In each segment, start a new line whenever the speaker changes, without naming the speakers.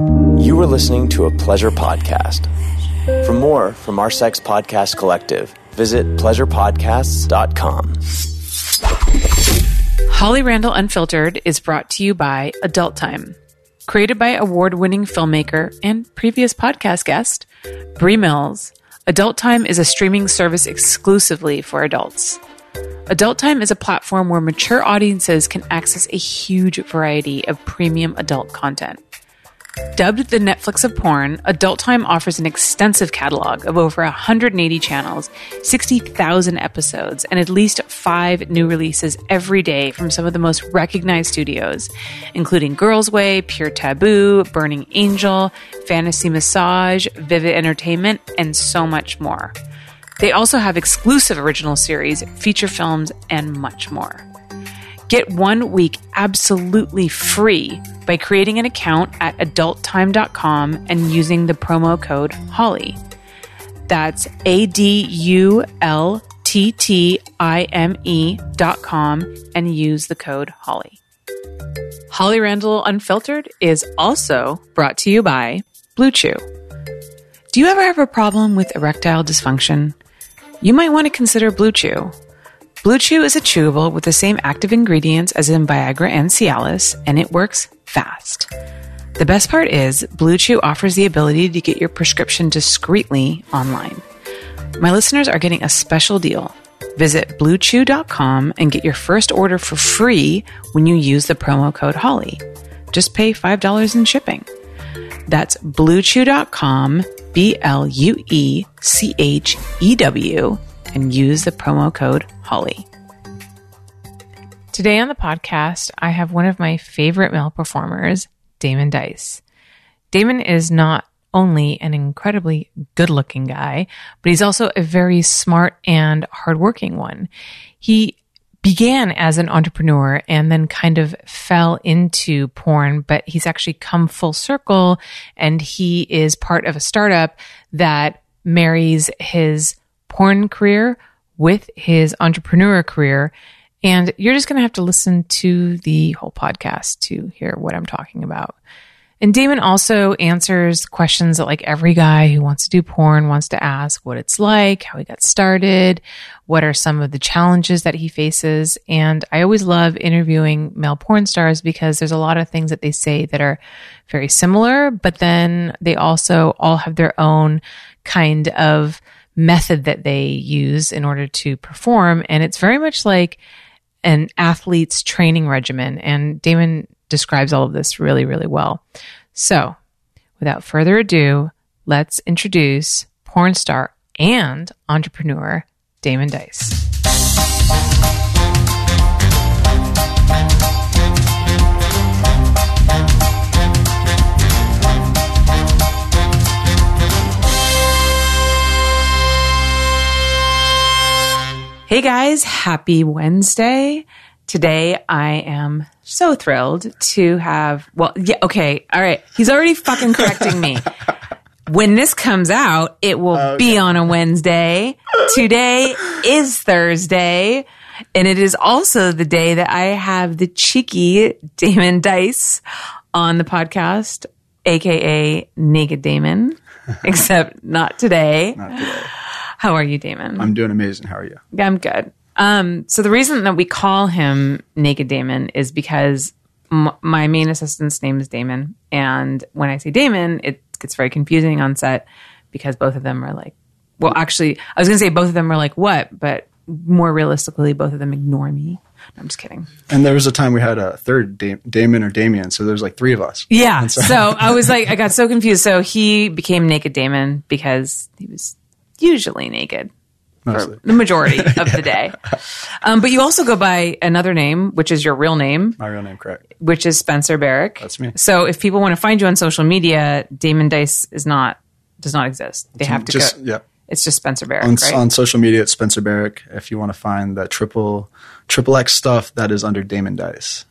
You are listening to a pleasure podcast. For more from our Sex Podcast Collective, visit pleasurepodcasts.com.
Holly Randall Unfiltered is brought to you by Adult Time. Created by award winning filmmaker and previous podcast guest, Bree Mills, Adult Time is a streaming service exclusively for adults. Adult Time is a platform where mature audiences can access a huge variety of premium adult content. Dubbed the Netflix of porn, Adult Time offers an extensive catalog of over 180 channels, 60,000 episodes, and at least five new releases every day from some of the most recognized studios, including Girls Way, Pure Taboo, Burning Angel, Fantasy Massage, Vivid Entertainment, and so much more. They also have exclusive original series, feature films, and much more. Get one week absolutely free by creating an account at adulttime.com and using the promo code HOLLY. That's A D U L T T I M E dot com and use the code HOLLY. Holly Randall Unfiltered is also brought to you by Blue Chew. Do you ever have a problem with erectile dysfunction? You might want to consider Blue Chew. Blue Chew is a chewable with the same active ingredients as in Viagra and Cialis, and it works fast. The best part is, Blue Chew offers the ability to get your prescription discreetly online. My listeners are getting a special deal. Visit bluechew.com and get your first order for free when you use the promo code HOLLY. Just pay $5 in shipping. That's bluechew.com, B L U E C H E W, and use the promo code HOLLY. Today on the podcast, I have one of my favorite male performers, Damon Dice. Damon is not only an incredibly good looking guy, but he's also a very smart and hardworking one. He began as an entrepreneur and then kind of fell into porn, but he's actually come full circle and he is part of a startup that marries his porn career with his entrepreneur career. And you're just going to have to listen to the whole podcast to hear what I'm talking about. And Damon also answers questions that like every guy who wants to do porn wants to ask what it's like, how he got started, what are some of the challenges that he faces. And I always love interviewing male porn stars because there's a lot of things that they say that are very similar, but then they also all have their own kind of method that they use in order to perform. And it's very much like an athlete's training regimen. And Damon describes all of this really, really well. So, without further ado, let's introduce porn star and entrepreneur Damon Dice. Hey guys, happy Wednesday. Today I am so thrilled to have, well, yeah, okay, all right. He's already fucking correcting me. when this comes out, it will oh, be on a Wednesday. Today is Thursday. And it is also the day that I have the cheeky Damon Dice on the podcast, aka Naked Damon, except not today.
Not today.
How are you, Damon?
I'm doing amazing. How are you?
I'm good. Um, so the reason that we call him Naked Damon is because m- my main assistant's name is Damon, and when I say Damon, it gets very confusing on set because both of them are like, well, actually, I was going to say both of them are like what, but more realistically, both of them ignore me. I'm just kidding.
And there was a time we had a third da- Damon or Damien, so there's like three of us.
Yeah. So I was like, I got so confused. So he became Naked Damon because he was usually naked
Mostly.
for the majority of the day. Um, but you also go by another name, which is your real name,
My real name, correct?
which is Spencer Barrick.
That's me.
So if people want to find you on social media, Damon Dice is not does not exist. They have to
Just
go.
yeah.
It's just Spencer Barrick,
On,
right?
on social media, it's Spencer Barrick. If you want to find the triple triple X stuff, that is under Damon Dice.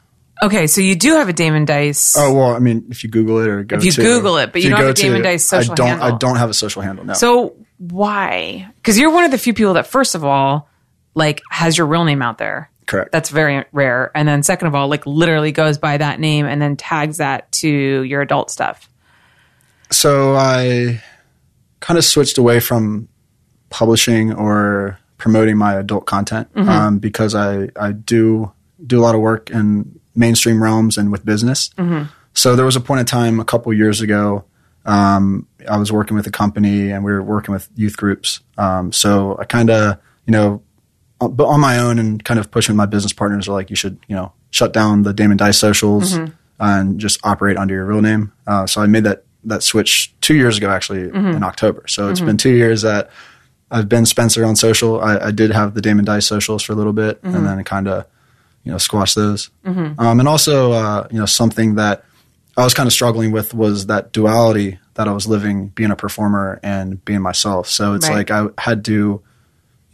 okay, so you do have a Damon Dice.
Oh well, I mean, if you Google it or go
If you
to,
Google it, but
if
you don't have a Damon Dice social
I don't.
handle.
I don't have a social handle. now.
So why? Because you're one of the few people that, first of all, like has your real name out there.
correct.
That's very rare. And then second of all, like literally goes by that name and then tags that to your adult stuff.
so I kind of switched away from publishing or promoting my adult content um, because I, I do do a lot of work in mainstream realms and with business. So there was a point in time a couple years ago. Um, I was working with a company and we were working with youth groups. Um, so I kind of, you know, on- but on my own and kind of pushing my business partners are like, you should, you know, shut down the Damon Dice socials and just operate under your real name. Uh, so I made that, that switch two years ago, actually in October. So it's been two years that I've been Spencer on social. I, I did have the Damon Dice socials for a little bit and then kind of, you know, squash those. Um, and also, uh, you know, something that I was kind of struggling with was that duality that I was living, being a performer and being myself. So it's
Right.
like I had to,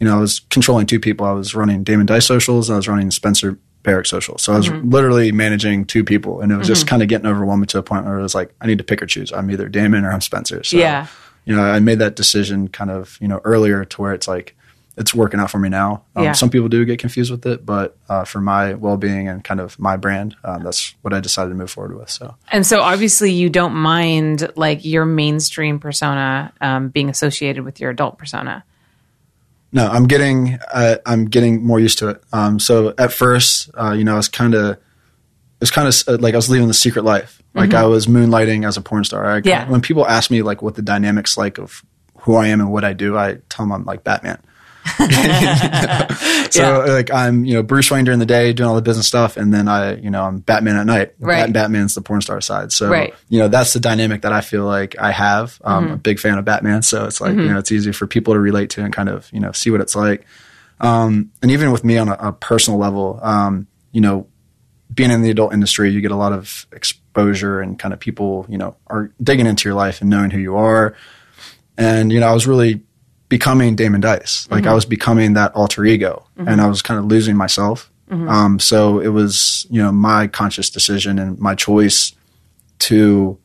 you know, I was controlling two people. I was running Damon Dice socials I was running Spencer Barrick socials. So I was mm-hmm. literally managing two people, and it was just mm-hmm. kind of getting overwhelming to a point where it was like I need to pick or choose. I'm either Damon or I'm Spencer. So,
Yeah.
you know, I made that decision kind of you know earlier to where it's like it's working out for me now. Um,
Yeah.
Some people do get confused with it, but uh, for my well being and kind of my brand, um, that's what I decided to move forward with. So.
And so obviously you don't mind like your mainstream persona um, being associated with your adult persona.
No, I'm getting uh, I'm getting more used to it. Um, so at first, uh, you know, I was kind of it was kind of like I was living the secret life. Like I was moonlighting as a porn star. I,
Mm-hmm. Yeah.
When people ask me like what the dynamics like of who I am and what I do, I tell them I'm like Batman. so
Yeah.
like I'm you know Bruce Wayne during the day doing all the business stuff, and then I you know I'm Batman at night.
Right.
Bat- Batman's the porn star side. So
Right.
you know that's the dynamic that I feel like I have. I'm
Mm-hmm.
a big fan of Batman, so it's like you know it's easy for people to relate to and kind of you know see what it's like. Um, and even with me on a, a personal level, um, you know, being in the adult industry, you get a lot of exposure and kind of people, you know, are digging into your life and knowing who you are. And, you know, I was really becoming Damon Dice. Like I was becoming that alter ego and I was kind of losing myself. Um, so it was, you know, my conscious decision and my choice to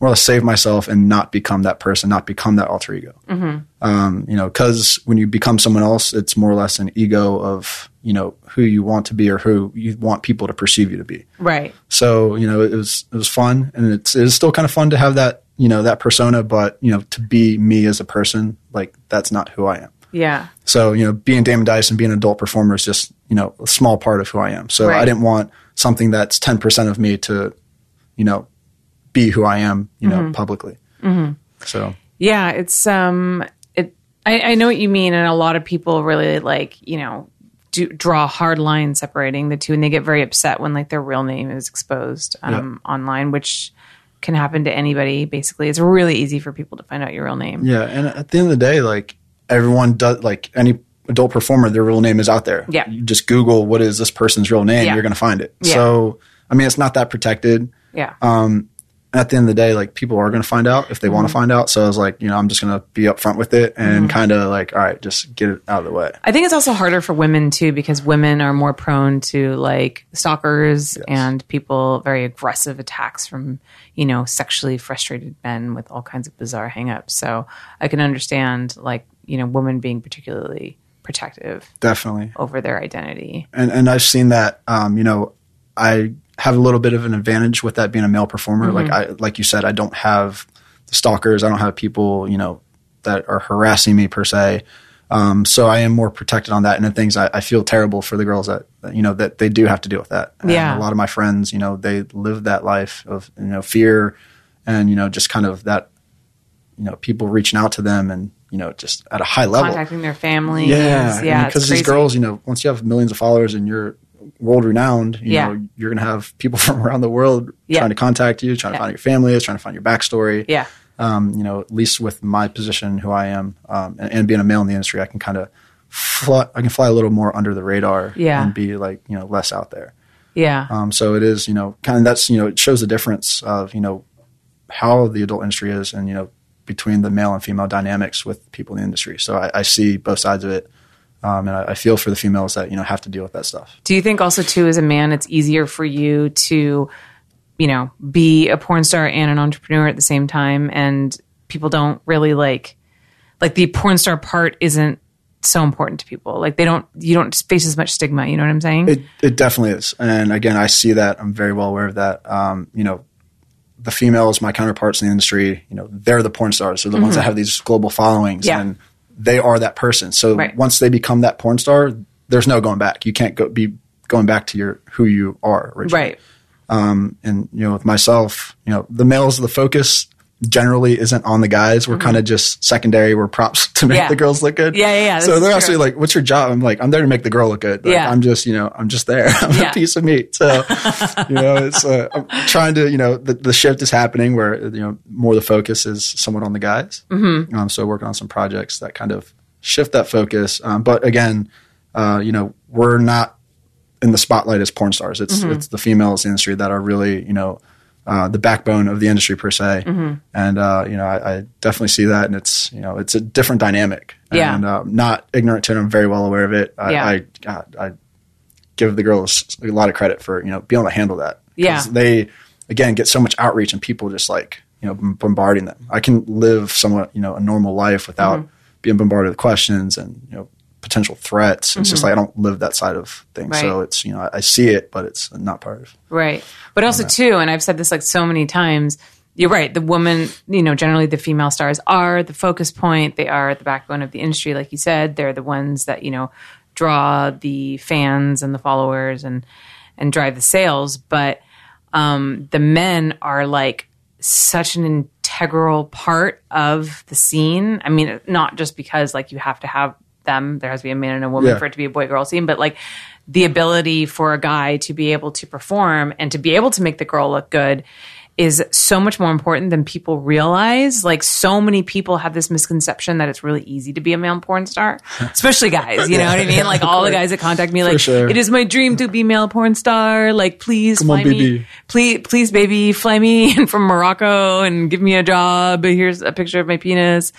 more or less save myself and not become that person, not become that alter ego. Um, you know, because when you become someone else, it's more or less an ego of you know who you want to be or who you want people to perceive you to be.
Right.
So you know, it was it was fun, and it's it is still kind of fun to have that you know that persona, but you know, to be me as a person, like that's not who I am.
Yeah.
So, you know, being Damon Dice and being an adult performer is just, you know, a small part of who I am. So
Right.
I didn't want something that's 10% of me to, you know, be who I am, you
Mm-hmm.
know, publicly. So,
Yeah, it's um it I, I know what you mean and a lot of people really like, you know, do draw a hard line separating the two and they get very upset when like their real name is exposed um online, which can happen to anybody basically. It's really easy for people to find out your real name.
yeah. And at the end of the day, like everyone does, like any adult performer, their real name is out there.
Yeah.
You just Google what is this person's real name,
Yeah.
you're going to find it.
Yeah.
So, I mean, it's not that protected.
Yeah.
Um, at the end of the day, like people are going to find out if they want to find out. So I was like, you know, I'm just going to be upfront with it and kind of like, all right, just get it out of the way.
I think it's also harder for women too because women are more prone to like stalkers and people very aggressive attacks from you know sexually frustrated men with all kinds of bizarre hangups. So I can understand like you know women being particularly protective
Definitely.
over their identity.
and and I've seen that. Um, you know, I have a little bit of an advantage with that being a male performer. Like I, like you said, I don't have the stalkers. I don't have people, you know, that are harassing me per se. Um, so I am more protected on that. And the things I, I feel terrible for the girls that, you know, that they do have to deal with that. And
Yeah.
a lot of my friends, you know, they live that life of, you know, fear and, you know, just kind of that, you know, people reaching out to them and, you know, just at a high level.
Contacting their families.
Yeah,
yeah.
Because
it's
these girls, you know, once you have millions of followers and you're world renowned, you
Yeah.
know, you're gonna have people from around the world
Yeah.
trying to contact you, trying
Yeah.
to find your family, trying to find your backstory.
Yeah.
Um, you know, at least with my position, who I am, um, and, and being a male in the industry, I can kind of fly. I can fly a little more under the radar.
Yeah.
And be like, you know, less out there.
Yeah.
Um, so it is, you know, kind of that's, you know, it shows the difference of, you know, how the adult industry is and, you know, between the male and female dynamics with people in the industry. So I, I see both sides of it. Um, and I, I feel for the females that, you know, have to deal with that stuff.
Do you think also too as a man it's easier for you to you know be a porn star and an entrepreneur at the same time and people don't really like like the porn star part isn't so important to people like they don't you don't face as much stigma you know what i'm saying
It, it definitely is. And again, I see that. I'm very well aware of that. Um, you know, the females, my counterparts in the industry, you know, they're the porn stars. They're the ones that have these global followings,
Mm-hmm. Yeah.
and they are that person. So
Right.
once they become that porn star, there's no going back. You can't go be going back to your who you are originally.
Right.
Um, and you know, with myself, you know, the males, the focus generally isn't on the guys. We're kind of just secondary. We're props to make
Mm-hmm. Yeah.
the girls look good.
Yeah, yeah, yeah,
So they're actually like, "What's your job?" I'm like, "I'm there to make the girl look good. Like,
Yeah.
I'm just, you know, I'm just there. I'm
Yeah.
a piece of meat." So, you know, it's uh, I'm trying to, you know, the, the shift is happening where you know more the focus is somewhat on the guys. Mm-hmm. Um, so working on some projects that kind of shift that focus. Um, but again, uh, you know, we're not in the spotlight as porn stars. It's
Mm-hmm.
it's the females in the industry that are really you know uh, the backbone of the industry per se.
Mm-hmm.
And uh, you know I, I definitely see that, and it's you know it's a different dynamic.
Yeah.
And uh, not ignorant to it. I'm very well aware of it. I,
Yeah.
I, God, I give the girls a lot of credit for you know being able to handle that.
Yeah.
They again get so much outreach and people just like you know bombarding them. I can live somewhat you know a normal life without
Mm-hmm.
being bombarded with questions and you know potential threats. It's just like I don't live that side of things.
Mm-hmm. Right.
So it's you know I, I see it, but it's not part of.
Right. But also too, and I've said this like so many times, you're right. The woman, you know, generally the female stars are the focus point. They are the backbone of the industry, like you said. They're the ones that, you know, draw the fans and the followers and and drive the sales. But um the men are like such an integral part of the scene. I mean, not just because like you have to have them, there has to be a man and a woman
Yeah.
for it to be a boy girl scene, but like the ability for a guy to be able to perform and to be able to make the girl look good is so much more important than people realize. Like so many people have this misconception that it's really easy to be a male porn star, especially guys. You know what I mean? Like all the guys that contact me, like
sure.
it is my dream to be male porn star. Like please
Come on,
me,
baby.
please, please, baby, fly me in from Morocco and give me a job. Here's a picture of my penis.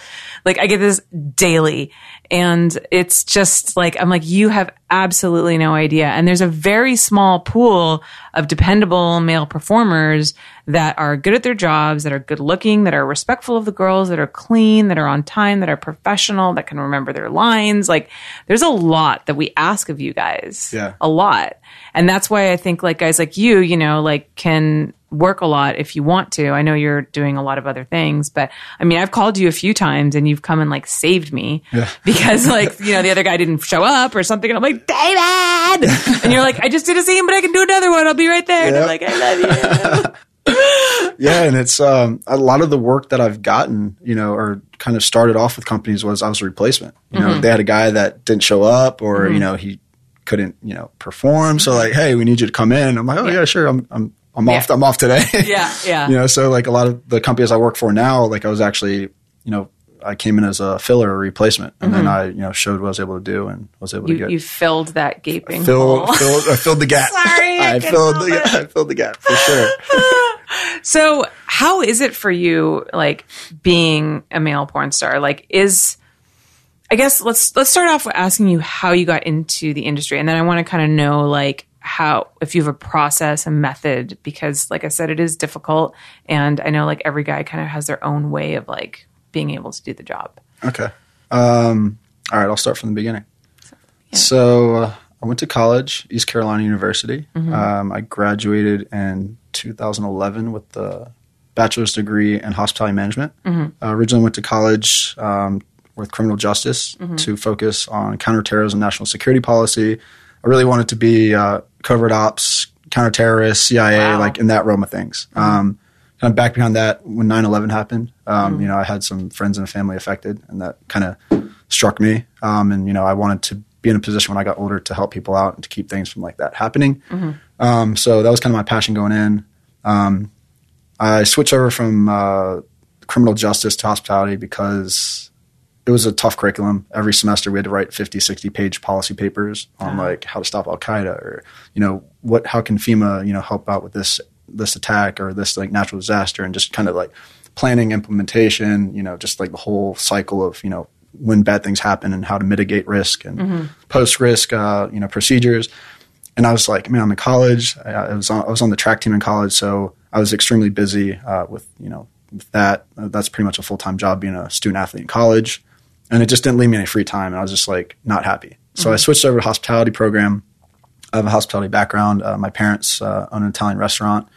Like I get this daily. And it's just like, I'm like, you have absolutely no idea. And there's a very small pool of dependable male performers that are good at their jobs, that are good looking, that are respectful of the girls, that are clean, that are on time, that are professional, that can remember their lines. Like there's a lot that we ask of you guys.
Yeah.
A lot. And that's why I think like guys like you, you know, like can work a lot if you want to. I know you're doing a lot of other things, but I mean, I've called you a few times and you've come and like saved me because like, you know, the other guy didn't show up or something. And I'm like, David! and you're like, I just did a scene, but I can do another one. I'll be right there. And I'm like, I love you.
Yeah, and it's um, a lot of the work that I've gotten, you know, or kind of started off with companies was I was a replacement. You know,
Mm-hmm.
they had a guy that didn't show up, or you know, he couldn't, you know, perform. So like, hey, we need you to come in. I'm like, oh yeah, sure. I'm I'm I'm off.
Yeah.
I'm off today.
Yeah, yeah.
you know, so like a lot of the companies I work for now, like I was actually, you know, I came in as a filler or replacement, and then I, you know, showed what I was able to do and was able to
Mm-hmm. You,
get
you filled that gaping
fill,
hole.
fill, I filled the gap.
Sorry, I
I filled the
it.
I filled the gap for sure.
So, how is it for you, like being a male porn star? Like, is I guess let's let's start off with asking you how you got into the industry, and then I want to kind of know like how if you have a process a method because, like I said, it is difficult, and I know like every guy kind of has their own way of like being able to do the job.
Okay. Um, all right, I'll start from the beginning. So uh, I went to college, East Carolina University. Um, I graduated in 2011 with the bachelor's degree in hospitality management. Uh, originally went to college um, with criminal justice to focus on counterterrorism, national security policy. I really wanted to be uh, covert ops, counterterrorist, CIA,
Wow.
like in that realm of things. Um, kind of back behind that when 9-11 happened um, you know i had some friends and family affected and that kind of struck me um, and you know i wanted to be in a position when i got older to help people out and to keep things from like that happening. Um, so that was kind of my passion going in. Um, i switched over from uh, criminal justice to hospitality because it was a tough curriculum. Every semester we had to write 50 60 page policy papers on like how to stop al-qaeda or you know what how can fema you know help out with this this attack or this like natural disaster and just kind of like planning implementation you know just like the whole cycle of you know when bad things happen and how to mitigate risk and post risk uh, you know procedures and I was like, man, I'm in college. I, I was on, I was on the track team in college, so I was extremely busy uh, with you know with that. Uh, that's pretty much a full time job being a student athlete in college, and it just didn't leave me any free time, and I was just like not happy. So I switched over to hospitality program. I have a hospitality background. Uh, my parents uh, own an Italian restaurant,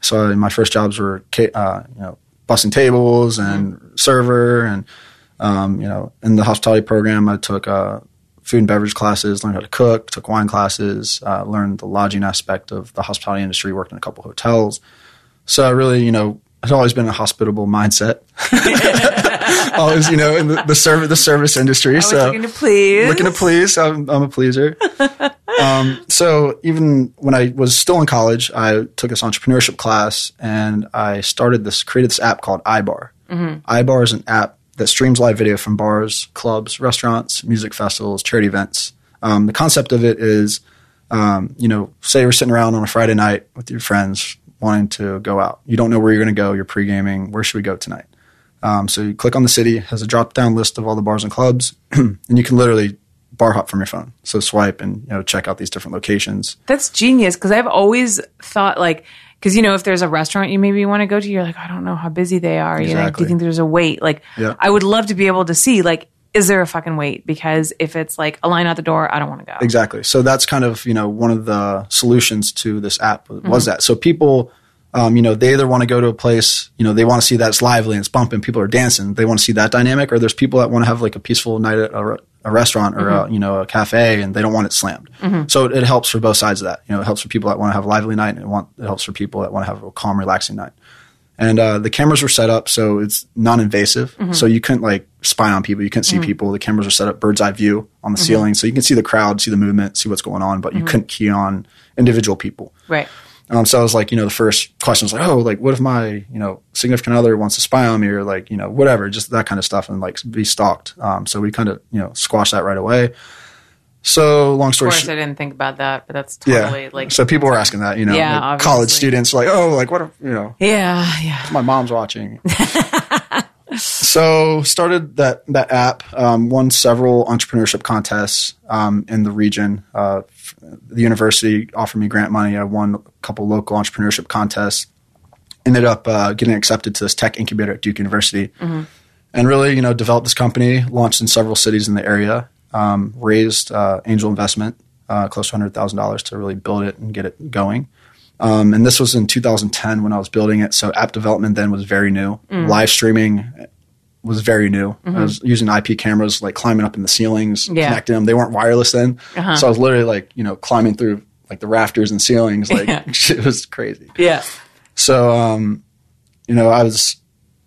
So my first jobs were, uh, you know, bussing tables and server, and um, you know, in the hospitality program, I took uh, food and beverage classes, learned how to cook, took wine classes, uh, learned the lodging aspect of the hospitality industry, worked in a couple hotels. So I really, you know, had always been a hospitable mindset. always, you know, in the, the service the service industry. So
looking to please.
looking to please. I'm, I'm a pleaser. um, so even when I was still in college, I took this entrepreneurship class and I started this, created this app called iBar. iBar is an app that streams live video from bars, clubs, restaurants, music festivals, charity events. Um, the concept of it is, um, you know, say you're sitting around on a Friday night with your friends wanting to go out. You don't know where you're going to go. You're pre-gaming. Where should we go tonight? Um, so you click on the city, has a drop down list of all the bars and clubs, and you can literally bar hop from your phone. So swipe and you know check out these different locations.
That's genius because I've always thought like because you know if there's a restaurant you maybe want to go to, you're like I don't know how busy they are. You know, do you think there's a wait? Like
Yeah.
I would love to be able to see like is there a fucking wait? Because if it's like a line out the door, I don't want to go.
Exactly. So that's kind of you know one of the solutions to this app was that. So people, um, you know, they either want to go to a place, you know, they want to see that it's lively and it's bumping, people are dancing. They want to see that dynamic, or there's people that want to have like a peaceful night at a, a restaurant or a, mm-hmm. you know a cafe, and they don't want it slammed. Mm-hmm. So it, it helps for both sides of that. You know, it helps for people that want to have a lively night, and it, want, it helps for people that want to have a calm, relaxing night. And uh, the cameras were set up so it's non-invasive, mm-hmm. so you couldn't like spy on people. You couldn't see people. The cameras were set up bird's eye view on the ceiling, so you can see the crowd, see the movement, see what's going on, but you couldn't key on individual people.
Right.
Um, so I was like, you know, the first question was like, oh, like what if my you know significant other wants to spy on me or like you know whatever, just that kind of stuff, and like be stalked. Um, so we kind of you know squashed that right away. So long
Of
story
course,
short.
I didn't think about that, but that's
Yeah.
like
so people were asking that, you know,
Yeah,
like college students, like, oh, like what, if, you know,
yeah, yeah.
my mom's watching. so started that that app. Um, won several entrepreneurship contests um, in the region. Uh, the university offered me grant money. I won a couple local entrepreneurship contests. Ended up uh, getting accepted to this tech incubator at Duke University, and really, you know, developed this company. Launched in several cities in the area. Um, raised uh, angel investment, uh, close to hundred thousand dollars to really build it and get it going. Um, and this was in 2010 when I was building it. So app development then was very new. Live streaming was very new. I was using IP cameras, like climbing up in the ceilings,
Yeah.
connecting them. They weren't wireless then,
Uh-huh.
so I was literally like, you know, climbing through like the rafters and ceilings. Like
Yeah.
it was crazy.
Yeah.
So, um, you know, I was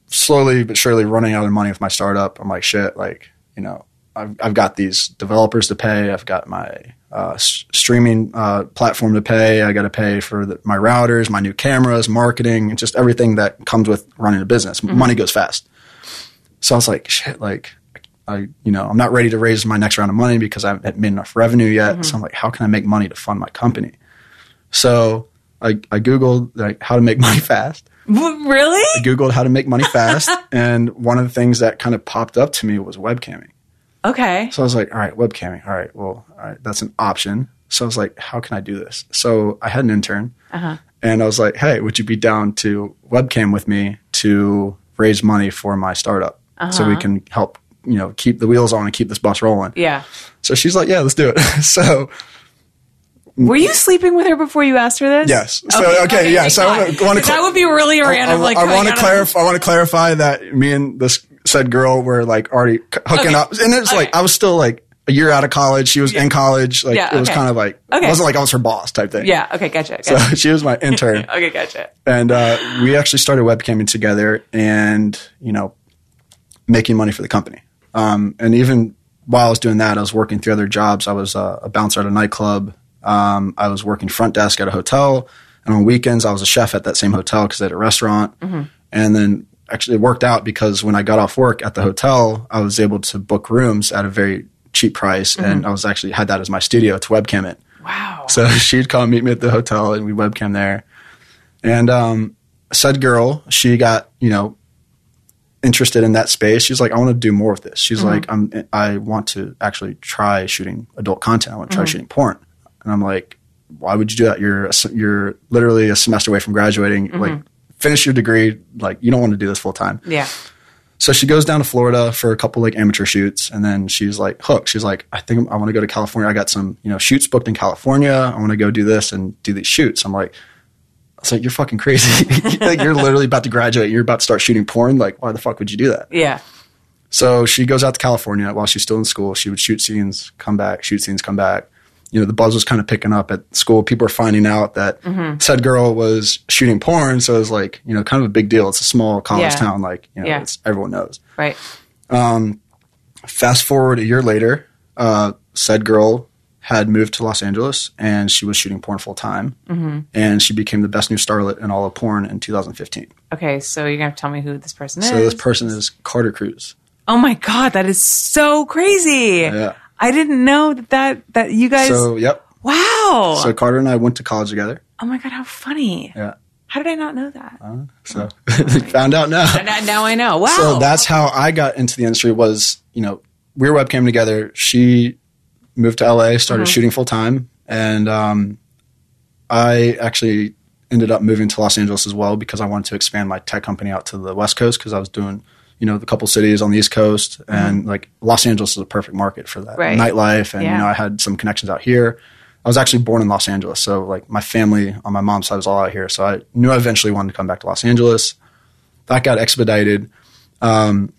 slowly but surely running out of money with my startup. I'm like, shit, like, you know, I've, I've got these developers to pay. I've got my uh, s- streaming uh, platform to pay. I got to pay for the, my routers, my new cameras, marketing, and just everything that comes with running a business. Money goes fast. So I was like, shit, like, I, you know, I'm not ready to raise my next round of money because I haven't made enough revenue yet. So I'm like, how can I make money to fund my company? So I, I Googled like how to make money fast.
Really?
I Googled how to make money fast. and one of the things that kind of popped up to me was webcamming.
Okay.
So I was like, all right, webcamming. All right, well, all right, that's an option. So I was like, how can I do this? So I had an intern
Uh-huh.
and I was like, hey, would you be down to webcam with me to raise money for my startup so we can help, you know, keep the wheels on and keep this bus rolling?
Yeah.
So she's like, yeah, let's do it. so
Were you sleeping with her before you asked her this?
Yes. So, okay, yeah, so I wanna- wanna
'Cause
cl-
that would be really random.
I,
like
I want to clarify. I want to clarify that me and this said girl were like already hooking
Okay.
up, and it's like I was still like a year out of college. She was in college. Like
Yeah,
it was kind of like
Okay.
it wasn't like I was her boss type thing.
Yeah. Okay. Gotcha.
So she was my intern,
okay. Gotcha.
and uh, we actually started webcamming together, and you know, making money for the company. Um, and even while I was doing that, I was working three other jobs. I was uh, a bouncer at a nightclub. Um, I was working front desk at a hotel, and on weekends I was a chef at that same hotel because they had a restaurant. And then actually it worked out because when I got off work at the hotel, I was able to book rooms at a very cheap price, and I was actually had that as my studio to webcam it.
Wow.
So she'd come meet me at the hotel, and we webcam there. And um, said girl, she got you know interested in that space. She's like, I want to do more of this. She's mm-hmm. like, I'm, I want to actually try shooting adult content. I want to try mm-hmm. shooting porn. And I'm like, why would you do that? You're a you're literally a semester away from graduating. Mm-hmm. Like, finish your degree. Like, you don't want to do this full time.
Yeah.
So she goes down to Florida for a couple like amateur shoots, and then she's like hooked. She's like, I think I want to go to California. I got some you know shoots booked in California. I want to go do this and do these shoots. I'm like, was like, you're fucking crazy. like you're literally about to graduate. You're about to start shooting porn. Like, why the fuck would you do that?
Yeah.
So she goes out to California while she's still in school. She would shoot scenes, come back, shoot scenes, come back. You know, the buzz was kind of picking up at school. People were finding out that said girl was shooting porn. So it was like, you know, kind of a big deal. It's a small college
Yeah.
town. Like, you know,
Yeah.
it's, everyone knows.
Right.
Um, Fast forward a year later, uh, said girl had moved to Los Angeles and she was shooting porn full time.
Mm-hmm.
And she became the best new starlet in all of porn in 2015.
Okay, so you're gonna have to tell me who this person is.
So this person is Carter Cruz.
oh my god, that is so crazy.
Yeah.
I didn't know that that, that you guys.
So, yep.
wow.
So Carter and I went to college together.
oh my god, how funny.
Yeah.
How did I not know that?
So found out now.
now, now I know. Wow.
So that's how I got into the industry was, you know, we were webcam together. She moved to LA, started uh-huh. shooting full time. And um, I actually ended up moving to Los Angeles as well because I wanted to expand my tech company out to the West Coast because I was doing, you know, the couple cities on the East Coast. Uh-huh. And like Los Angeles is a perfect market for that.
Right.
Nightlife. And,
Yeah.
you know, I had some connections out here. I was actually born in Los Angeles. So like my family on my mom's side was all out here. So I knew I eventually wanted to come back to Los Angeles. That got expedited um,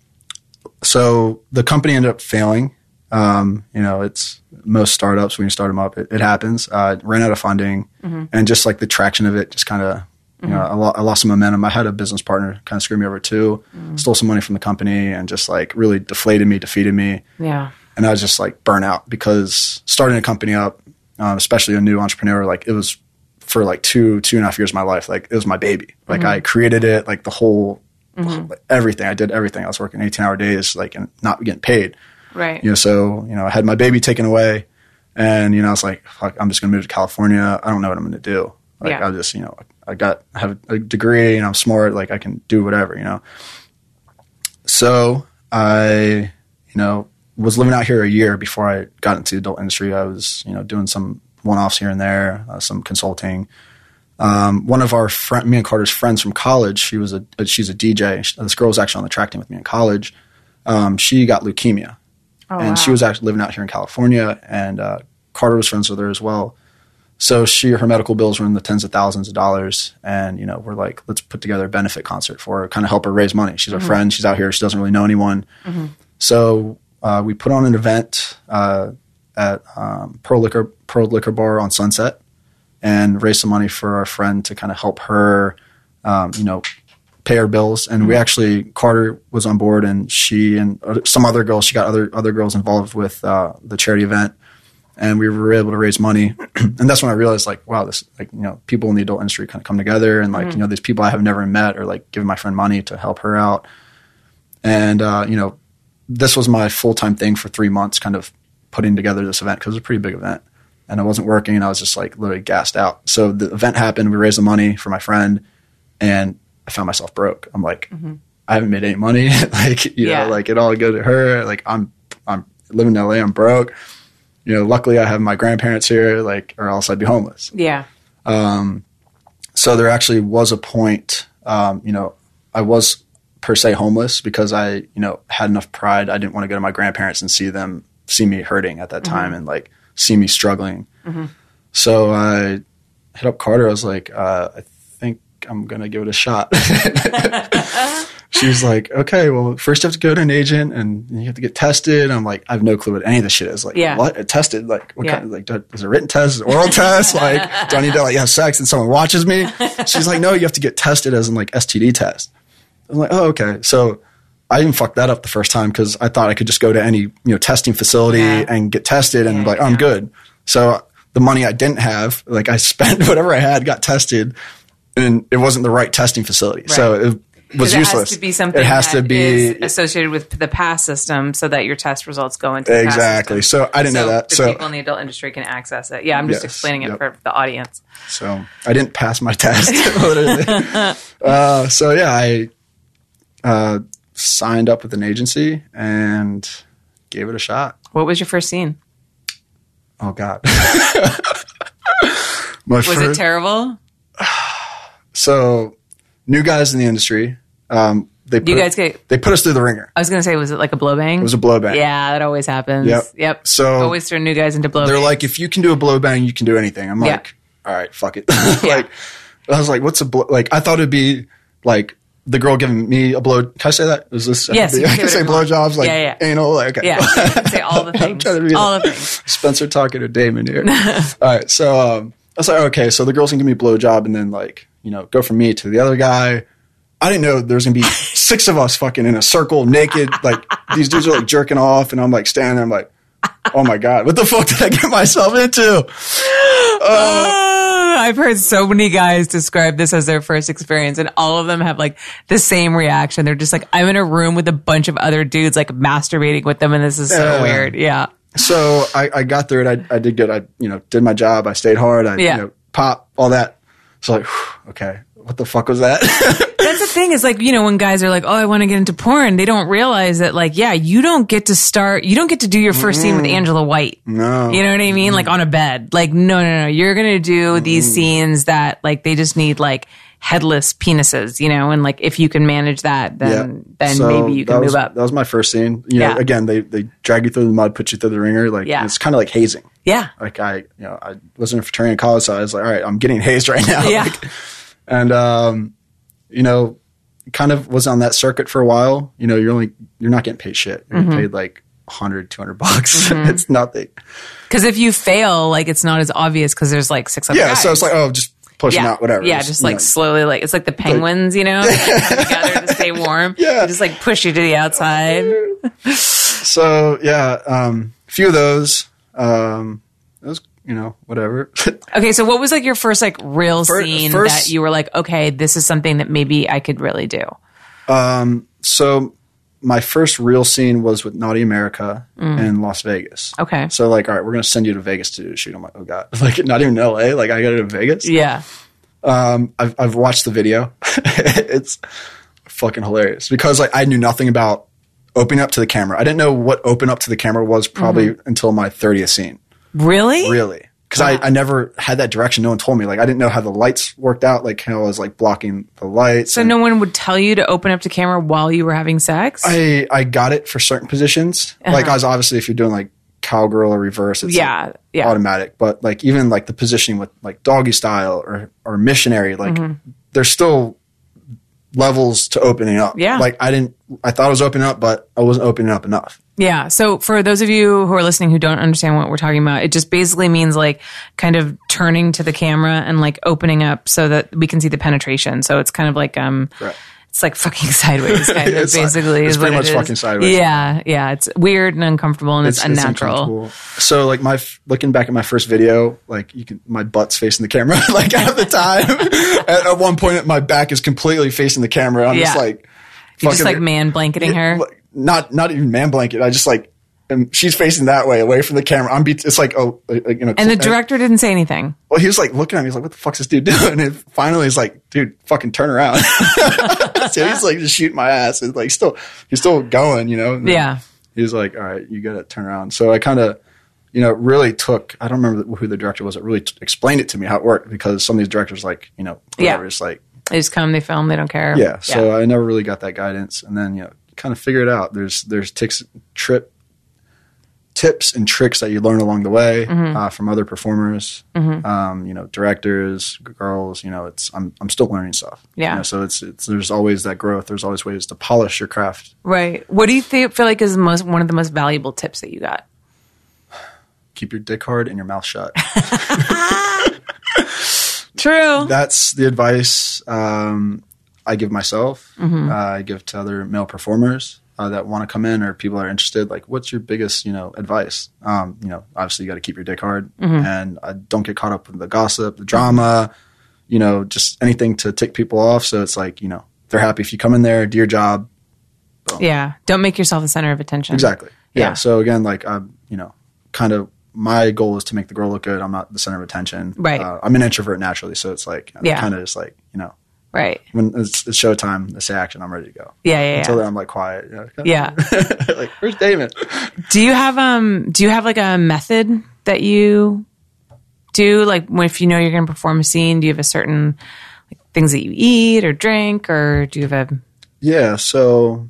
so the company ended up failing. Um, you know, it's most startups when you start them up, it, it happens. Uh, ran out of funding, and just like the traction of it, just kind of, you know, I, lo- I lost some momentum. I had a business partner kind of screw me over too, stole some money from the company, and just like really deflated me, defeated me,
yeah.
and I was just like burnt out because starting a company up, um, especially a new entrepreneur, like it was for like two two and a half years of my life, like it was my baby. Like I created it, like the whole. like, everything I did, everything. I was working eighteen hour days, like and not getting paid
Right.
you know so you know i had my baby taken away and you know i was like fuck i'm just gonna move to california i don't know what i'm gonna do like
Yeah.
i'll just you know i got I have a degree and i'm smart like i can do whatever you know so i you know was living out here a year before i got into the adult industry i was you know doing some one-offs here and there uh, some consulting um, one of our friend, me and Carter's friends from college, she was a, she's a DJ. She- This girl was actually on the track team with me in college. Um, she got leukemia,
Oh,
and she was actually living out here in California, and uh, Carter was friends with her as well. So she, her medical bills were in the tens of thousands of dollars, and you know, we're like, let's put together a benefit concert for her, kind of help her raise money. She's our friend. She's out here. She doesn't really know anyone. So uh, we put on an event uh, at um, Pearl Liquor Pearl Liquor Bar on Sunset, and raised some money for our friend to kind of help her, um, you know, pay our bills. And we actually Carter was on board, and she and some other girls. She got other other girls involved with uh, the charity event, and we were able to raise money. and that's when I realized, like, wow, this like you know, people in the adult industry kind of come together, and like you know, these people I have never met are like giving my friend money to help her out, and uh, you know, this was my full time thing for three months, kind of putting together this event because it was a pretty big event. And I wasn't working, and I was just like literally gassed out. So the event happened. We raised the money for my friend, and I found myself broke. I'm like, I haven't made any money. like, you
Yeah.
know, like it all go to her. Like I'm, I'm living in LA. I'm broke. You know, luckily I have my grandparents here. Like, or else I'd be homeless
Yeah.
Um, so there actually was a point um, you know i was per se homeless because i you know had enough pride i didn't want to go to my grandparents and see them see me hurting at that time and like see me struggling so i hit up carter i was like uh, i i'm gonna give it a shot. She's like okay well first you have to go to an agent and you have to get tested. I'm like i have no clue what any of this shit is. Like
Yeah.
what? Uh, tested? Like what
Yeah.
kind of like do- is it written test? Is it oral test? Like do i need to like have sex and someone watches me? She's like no you have to get tested as in like std test. I'm like oh okay. So i even fucked that up the first time because i thought i could just go to any you know testing facility
Yeah.
and get tested and like oh, i'm good. So the money i didn't have like i spent whatever i had got tested and it wasn't the right testing facility so
Right.
it was
it
useless
has to be something
it has to be
associated with the PASS system so that your test results go into
Exactly. So I didn't know that. So-
people in the adult industry can access it. Yeah, I'm just
Yes.
explaining it
Yep.
for the audience.
So I didn't pass my test, literally. uh, so yeah, I uh, signed up with an agency and gave it a shot.
What was your first scene?
Oh God. my
Was it terrible?
so new guys in the industry. Um, they put,
you guys get-
they put us through the ringer.
I was going to say, was it like a blowbang?
It was a blow bang.
Yeah, that always happens.
Yep.
Yep.
So-
always throw new guys into blow.
They're like, if you can do a blow bang, you can do anything. I'm
Yeah.
like, all right, fuck it.
Yeah.
like, I was like, what's a blow? Like, I thought it'd be like the girl giving me a blow. Can I say that? Is this?
Yes,
I
can
can
say
say
whatever you
blowjobs, like
Yeah, yeah.
anal. Like, okay.
Yeah, say all the things. All
like
the things.
Spencer talking to Damon here. all right, so um, I was like, okay, so the girl's gonna give me a blowjob, and then like, you know, go from me to the other guy. I didn't know there was gonna be six of us fucking in a circle, naked. Like these dudes are like jerking off, and I'm like standing there. I'm like, oh my god, what the fuck did I get myself into?
Uh, oh, I've heard so many guys describe this as their first experience, and all of them have like the same reaction. They're just like, I'm in a room with a bunch of other dudes, like masturbating with them, and this is so
Yeah.
weird. Yeah.
So I, I got through it. I, I did good. I you know did my job. I stayed hard. I
Yeah.
you know, pop all that. So like, whew, okay, what the fuck was that?
That's the thing is like, you know, when guys are like, oh, I want to get into porn, they don't realize that, like, yeah, you don't get to start, you don't get to do your 1st scene with Angela White.
no,
You know what I mean? Like on a bed. Like, no, no, no. You're going to do these scenes that, like, they just need, like, headless penises, you know? And, like, if you can manage that, then, then
So
maybe you can
was,
move up.
That was my first scene. You know,
Yeah.
again, they they drag you through the mud, put you through the ringer. Like
Yeah.
it's kind of like hazing.
yeah.
Like I, you know, I was in a fraternity in college, so I was like, all right, I'm getting hazed right now.
Yeah.
Like, and um, you know, kind of was on that circuit for a while. You know, you're only you're not getting paid shit. You're
Mm-hmm.
paid like 100, 200 bucks. it's nothing.
Cause if you fail, like, it's not as obvious because there's like six other
Yeah.
guys.
So it's like, oh, just pushing
yeah.
out, whatever.
Yeah, just like
know,
slowly, like it's like the penguins, you know, together to stay warm.
Yeah.
They just like push you to the outside.
So yeah, um, a few of those. Um, it was you know whatever.
Okay, so what was like your first like real
Fir-
scene
first-
that you were like, okay, this is something that maybe I could really do?
Um, so my first real scene was with Naughty America in Las Vegas.
Mm. Okay.
So like, all right, we're gonna send you to Vegas to do a shoot. I'm like, oh god, like not even L.A. Like I got to go to Vegas.
Yeah.
Um, I've I've watched the video. it's fucking hilarious because like I knew nothing about opening up to the camera. I didn't know what open up to the camera was probably
Mm-hmm.
until my 30th scene.
Really?
Really. Because I, I never had that direction. No one told me. Like I didn't know how the lights worked out. Like how I was like blocking the lights.
So
and-
no one would tell you to open up the camera while you were having sex?
I I got it for certain positions. Like I was obviously if you're doing like cowgirl or reverse, it's
Uh-huh. Yeah,
like,
yeah.
automatic. But like even like the positioning with like doggy style or or missionary, like
Mm-hmm.
there's still levels to opening up.
Yeah.
Like I didn't I thought I was opening up, but I wasn't opening up enough.
Yeah. So for those of you who are listening who don't understand what we're talking about, it just basically means like kind of turning to the camera and like opening up so that we can see the penetration. So it's kind of like um
Right.
it's like fucking sideways kind of
It's like-
basically
it's
is
pretty
it
much
is.
fucking sideways.
Yeah, yeah. It's weird and uncomfortable and it's, unnatural.
uncomfortable. so like my looking back at my first video, like you can my butt's facing the camera like half the time. at, at one point, my back is completely facing the camera. I'm just like,
You just like man blanketing her.
Like, Not not even man blanket. I just like. And she's facing that way, away from the camera. I'm. Be- it's like oh, like, you know.
And the director didn't say anything.
well, he was like looking at me. He's like, "What the fuck's this dude doing?" And finally, he's like, "Dude, fucking turn around." so he's like just shooting my ass. And like still, he's still going, you know. And
Yeah.
He was like, "All right, you got to turn around." So I kind of, you know, really took. I don't remember who the director was. It really t- explained it to me how it worked because some of these directors, like, you know, whatever,
Yeah.
it's like,
They just come, they film, they don't care.
yeah. So I never really got that guidance, and then you know, kind of figure it out. There's there's ticks, trip tips and tricks that you learn along the way
Mm-hmm.
uh, from other performers, um, you know, directors, girls. You know, it's I'm I'm still learning stuff. you
Yeah.
know, so it's it's there's always that growth. There's always ways to polish your craft.
Right. What do you think, feel like is the most one of the most valuable tips that you got?
Keep your dick hard and your mouth shut.
True.
That's the advice um, I give myself.
Mm-hmm.
Uh, I give to other male performers uh, that want to come in or people are interested. Like, what's your biggest, you know, advice? Um, you know, obviously you got to keep your dick hard
Mm-hmm.
and uh, don't get caught up in the gossip, the drama. You know, just anything to tick people off. So it's like, you know, they're happy if you come in there, do your job.
yeah. Don't make yourself the center of attention.
Exactly. Yeah.
Yeah.
So again, like I'm, you know, kind of my goal is to make the girl look good. I'm not the center of attention.
Right.
Uh, I'm an introvert naturally, so it's like
Yeah.
kind of just like
Right.
when it's, it's showtime, it's action. I'm ready to go.
Yeah. Yeah.
Until
yeah.
then, I'm like quiet. you know,
Yeah.
like where's Damon?
Do you have um do you have like a method that you do like when if you know you're going to perform a scene, do you have a certain like things that you eat or drink or do you have a
Yeah. So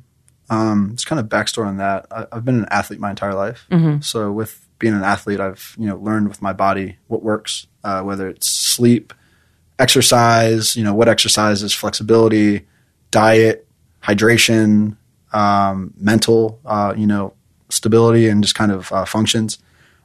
um, it's kind of backstory on that. I, I've been an athlete my entire life.
Mm-hmm.
So with being an athlete, I've you know learned with my body what works, uh, whether it's sleep, exercise, you know, what exercises, flexibility, diet, hydration, um, mental, uh, you know, stability and just kind of uh, functions.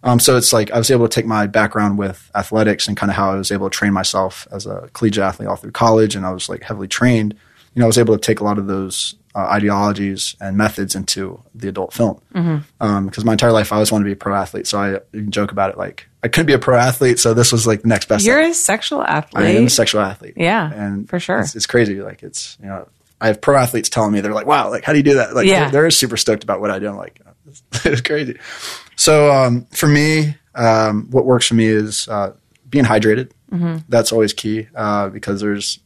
Um, so it's like I was able to take my background with athletics and kind of how I was able to train myself as a collegiate athlete all through college, and I was like heavily trained. You know, I was able to take a lot of those uh, ideologies and methods into the adult film. Because
Mm-hmm.
um, my entire life I always wanted to be a pro athlete, so I joke about it like I couldn't be a pro athlete, so this was like the next best.
You're
thing.
a sexual athlete.
I am a sexual athlete.
Yeah,
and
for sure.
it's, it's crazy. Like it's you know I have pro athletes telling me they're like, wow, like how do you do that? Like
Yeah.
they're, they're super stoked about what I do. I'm like, it's, it's crazy. So um, for me, um, what works for me is uh, being hydrated.
Mm-hmm.
That's always key uh, because there's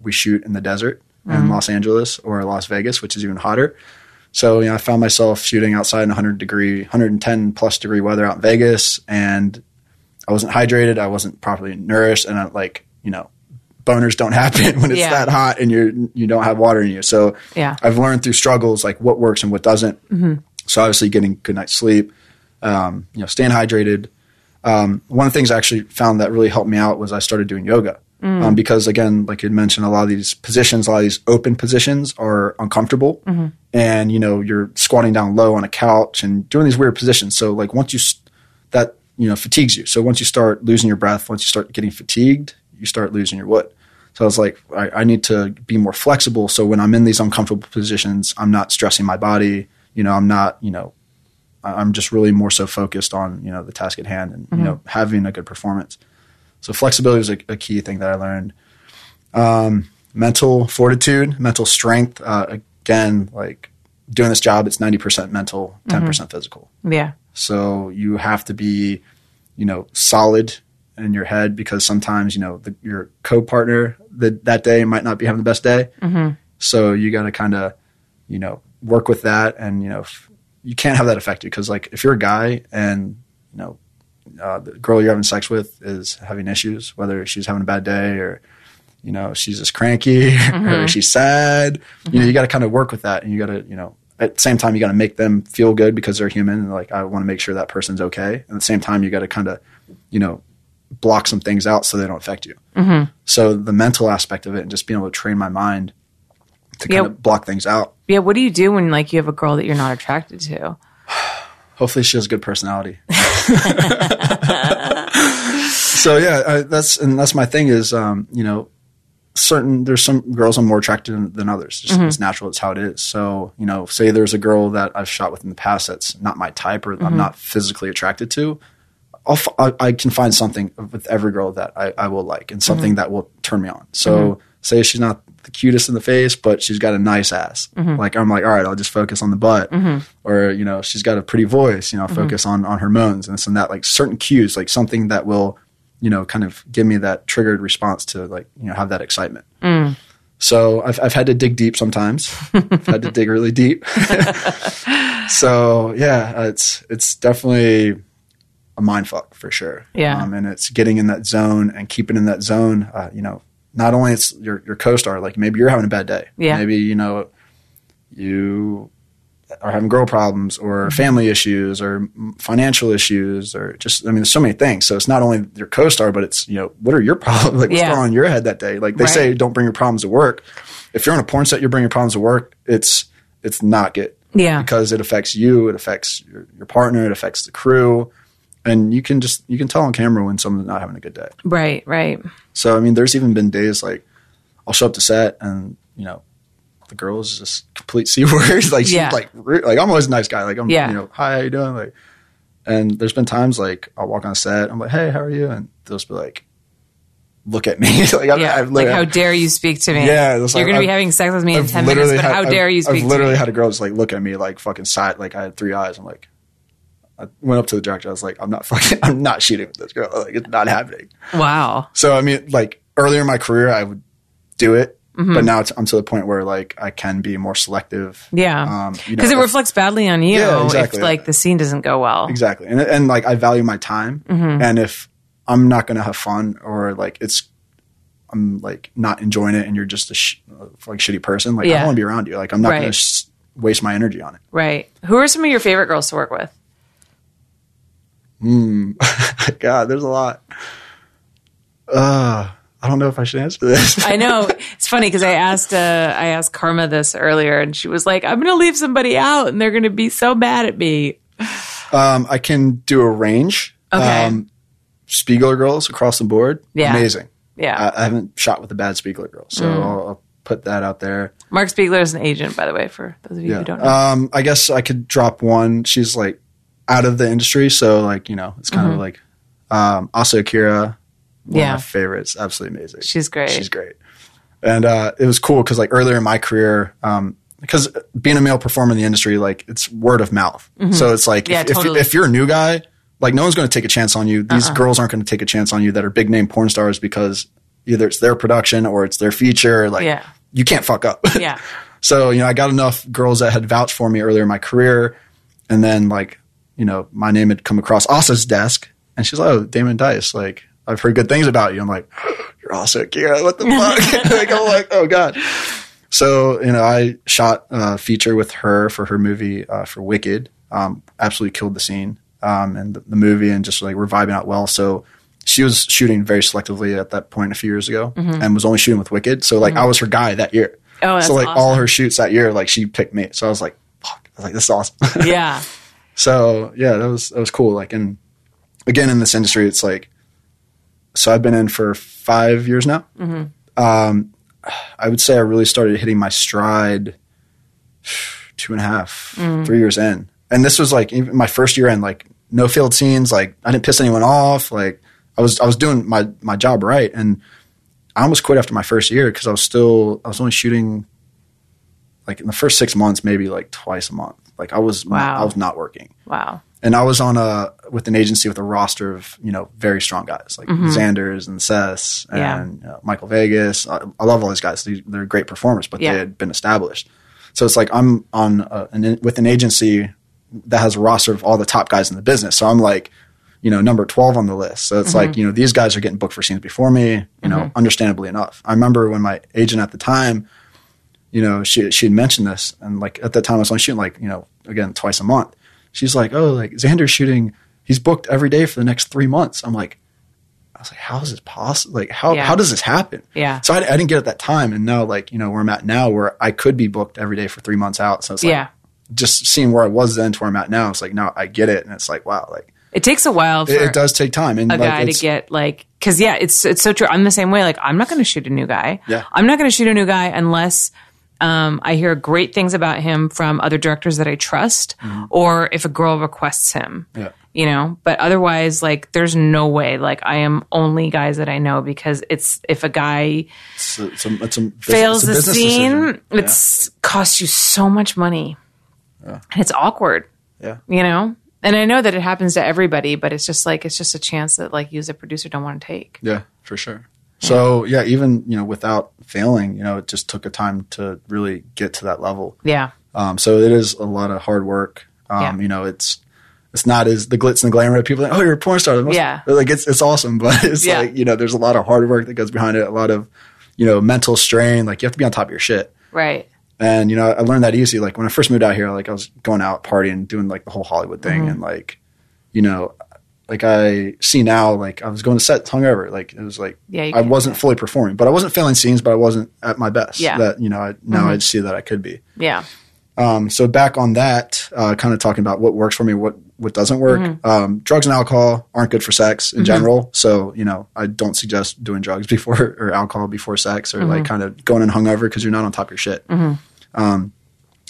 we shoot in the desert
Mm-hmm.
in Los Angeles or Las Vegas, which is even hotter. So you know, I found myself shooting outside in 100 degree, 110 plus degree weather out in Vegas, and I wasn't hydrated. I wasn't properly nourished, and I, like you know, boners don't happen when it's
Yeah.
that hot and you're you don't have water in you. So
Yeah.
I've learned through struggles like what works and what doesn't. So obviously, getting good night's sleep, um, you know, staying hydrated. Um, one of the things I actually found that really helped me out was I started doing yoga. Um, because again, like you mentioned, a lot of these positions, a lot of these open positions are uncomfortable, and you know you're squatting down low on a couch and doing these weird positions. So like once you s- that you know fatigues you. So once you start losing your breath, once you start getting fatigued, you start losing your wood. So I was like, I, I need to be more flexible. So when I'm in these uncomfortable positions, I'm not stressing my body. You know, I'm not, you know, I'm just really more so focused on, you know, the task at hand and, you know, having a good performance. So flexibility was a, a key thing that I learned. Um, mental fortitude, mental strength. Uh, again, like doing this job, it's 90% mental, 10% physical.
yeah.
So you have to be, you know, solid in your head because sometimes, you know, the, your co-partner that that day might not be having the best day. Mm-hmm. So you got to kind of, you know, work with that, and you know, f- you can't have that affect you because, like, if you're a guy and you know, uh, the girl you're having sex with is having issues, whether she's having a bad day or you know she's just cranky or she's sad, you know, you got to kind of work with that, and you got to, you know, at the same time, you got to make them feel good because they're human, and like I want to make sure that person's okay. And at the same time, you got to kind of, you know, block some things out so they don't affect you. Mm-hmm. So the mental aspect of it, and just being able to train my mind to kind of block things out.
Yeah. What do you do when like you have a girl that you're not attracted to?
Hopefully, she has a good personality. so yeah, I, that's and that's my thing is, um, you know, certain there's some girls I'm more attracted than, than others. Just, mm-hmm. It's natural. It's how it is. So you know, say there's a girl that I've shot with in the past that's not my type or I'm mm-hmm. not physically attracted to. I'll, f- I, I can find something with every girl that I, I will like and something mm-hmm. that will turn me on. So say she's not the cutest in the face, but she's got a nice ass. Like I'm like, all right, I'll just focus on the butt. Or, you know, she's got a pretty voice, you know, focus on, on her moans and this and that, like certain cues, like something that will, you know, kind of give me that triggered response to like, you know, have that excitement. So I've, I've had to dig deep sometimes. I've had to dig really deep. so yeah, it's, it's definitely a mind fuck for sure.
Yeah.
Um, and it's getting in that zone and keeping in that zone. Uh, you know, not only it's your, your co-star, like maybe you're having a bad day.
Yeah.
Maybe, you know, you are having girl problems or
Mm-hmm.
family issues or financial issues or just, I mean, there's so many things. So it's not only your co-star, but it's, you know, what are your problems? Like what's
Yeah.
going on in your head that day? Like they
Right.
say, don't bring your problems to work. If you're on a porn set, you're bringing problems to work. It's, it's not good
Yeah.
because it affects you, it affects your, your partner, it affects the crew. And you can just, you can tell on camera when someone's not having a good day.
Right. Right.
So I mean, there's even been days like I'll show up to set and you know the girl is just complete c words. like she's
Yeah.
like like I'm always a nice guy. Like I'm
Yeah.
you know hi how you doing like. And there's been times like I'll walk on set. I'm like hey how are you? And they'll just be like look at me like I'm,
Yeah.
I've
like, how dare you speak to me?
Yeah,
You're
like-
going to be
I've-
having sex with me in
I've
10 minutes, but
had-
how
I've-
dare you speak
I've literally had a girl just like look at me like fucking side like I had three eyes. I'm like. I went up to the director. I was like, "I'm not fucking. I'm not shooting with this girl. Like, it's not happening."
wow.
So I mean, like earlier in my career, I would do it,
Mm-hmm.
but now it's, I'm to the point where like I can be more selective.
Yeah.
Um, you know,
Because it
if-
reflects badly on you
Yeah, exactly.
if like the scene doesn't go well.
exactly, and and like I value my time,
Mm-hmm.
and if I'm not going to have fun or like it's I'm like not enjoying it, and you're just a sh- like shitty person, like I don't want to be around you. Like I'm not gonna sh- waste my energy on it.
Right. Who are some of your favorite girls to work with?
God, there's a lot. Uh, I don't know if I should answer this.
I know it's funny because I asked uh, I asked Karma this earlier, and she was like, "I'm going to leave somebody out, and they're going to be so mad at me."
um, I can do a range.
Okay.
Um, Spiegler girls across the board.
Yeah.
Amazing.
Yeah,
I, I haven't shot with a bad Spiegler girl, so
Mm.
I'll, I'll put that out there.
Mark Spiegler is an agent, by the way, for those of you who don't know.
Um, I guess I could drop one. She's like out of the industry, so like you know, it's kind of like um, Asa Akira. One
Yeah.
of my favorites. Absolutely amazing.
She's great.
She's great. And uh, it was cool because like earlier in my career, um, because being a male performer in the industry, like it's word of mouth. So it's like
Mm-hmm. Yeah,
if, if,
totally.
if you're a new guy, like no one's going to take a chance on you. These
Uh-uh.
girls aren't going to take a chance on you that are big name porn stars because either it's their production or it's their feature. Like
Yeah.
you can't fuck up.
yeah,
So, you know, I got enough girls that had vouched for me earlier in my career. And then, like, you know, my name had come across Asa's desk. And she's like, oh, Damon Dice, like, I've heard good things about you. I'm like, you're Asa Akira. What the fuck? like, I'm like, oh, God. So, you know, I shot a feature with her for her movie uh, for Wicked. Um, absolutely killed the scene um, and the, the movie, and just like we're vibing out well. So, she was shooting very selectively at that point a few years ago and was only shooting with Wicked. So, like, I was her guy that year.
Mm-hmm. Oh, that's
so like
awesome.
all her shoots that year, like she picked me. So I was like, fuck. I was like, this is awesome.
yeah,
so yeah, that was that was cool. Like and again in this industry, it's like so I've been in for five years now.
Mm-hmm.
Um, I would say I really started hitting my stride two and a half,
Mm.
three years in. And this was like even my first year in, like no field scenes, like I didn't piss anyone off. Like I was I was doing my my job right. And I almost quit after my first year because I was still I was only shooting like in the first six months, maybe like twice a month. Like I was
Wow.
I was not working
wow,
and I was on a with an agency with a roster of you know very strong guys like Xanders and Sess
Mm-hmm. Yeah.
and Michael Vegas. I, I love all these guys; They- they're great performers, but
Yeah.
they had been established. So it's like I'm on a, an, with an agency that has a roster of all the top guys in the business. So I'm like, you know, number twelve on the list. So it's
Mm-hmm.
like you know these guys are getting booked for scenes before me. You know, understandably enough. I remember when my agent at the time you know, she she had mentioned this, and like at that time I was only shooting like you know again twice a month. She's like, oh, like Xander's shooting, he's booked every day for the next three months. I'm like, I was like, how is this possible? Like, how
Yeah.
how does this happen?
Yeah.
So I, I didn't get it at that time, and now like you know where I'm at now, where I could be booked every day for three months out. So it's like,
yeah.
just seeing where I was then to where I'm at now, it's like now I get it, and it's like wow, like
It takes a while for
it, it does take time, and
a
like,
guy to get like because yeah it's it's so true i'm the same way like i'm not going to shoot a new guy
Yeah.
i'm not going to shoot a new guy unless um, i hear great things about him from other directors that i trust or if a girl requests him
Mm-hmm. Yeah.
you know but otherwise like there's no way like i am only guys that i know because it's if a guy
It's a, it's a, it's a,
fails
a
the scene
decision.
it's costs you so much money and it's awkward
yeah.
you know and i know that it happens to everybody but it's just like it's just a chance that like you as a producer don't want to take
Yeah, for sure. So yeah, even you know without failing, you know, it just took a time to really get to that level.
yeah
Um, so it is a lot of hard work. Um,
Yeah.
You know, it's it's not as the glitz and the glamour. Of people like, oh, you're a porn star. Most-
Yeah.
like it's it's awesome, but it's
Yeah.
like you know, there's a lot of hard work that goes behind it. A lot of you know mental strain. Like you have to be on top of your shit.
right
And you know, I learned that easy. Like when I first moved out here, like I was going out partying, doing like the whole Hollywood thing,
Mm-hmm.
and like, you know, like I see now, like I was going to set hungover. Like it was like
Yeah,
I wasn't fully performing, but I wasn't failing scenes, but I wasn't at my best.
Yeah. Mm-hmm.
That you know, I, now I see that I could be.
yeah
Um, so back on that, uh, kind of talking about what works for me, what what doesn't work.
Mm-hmm.
Um, drugs and alcohol aren't good for sex in general. So you know, I don't suggest doing drugs before or alcohol before sex, or
Mm-hmm.
like kind of going in hungover because you're not on top of your shit. Um,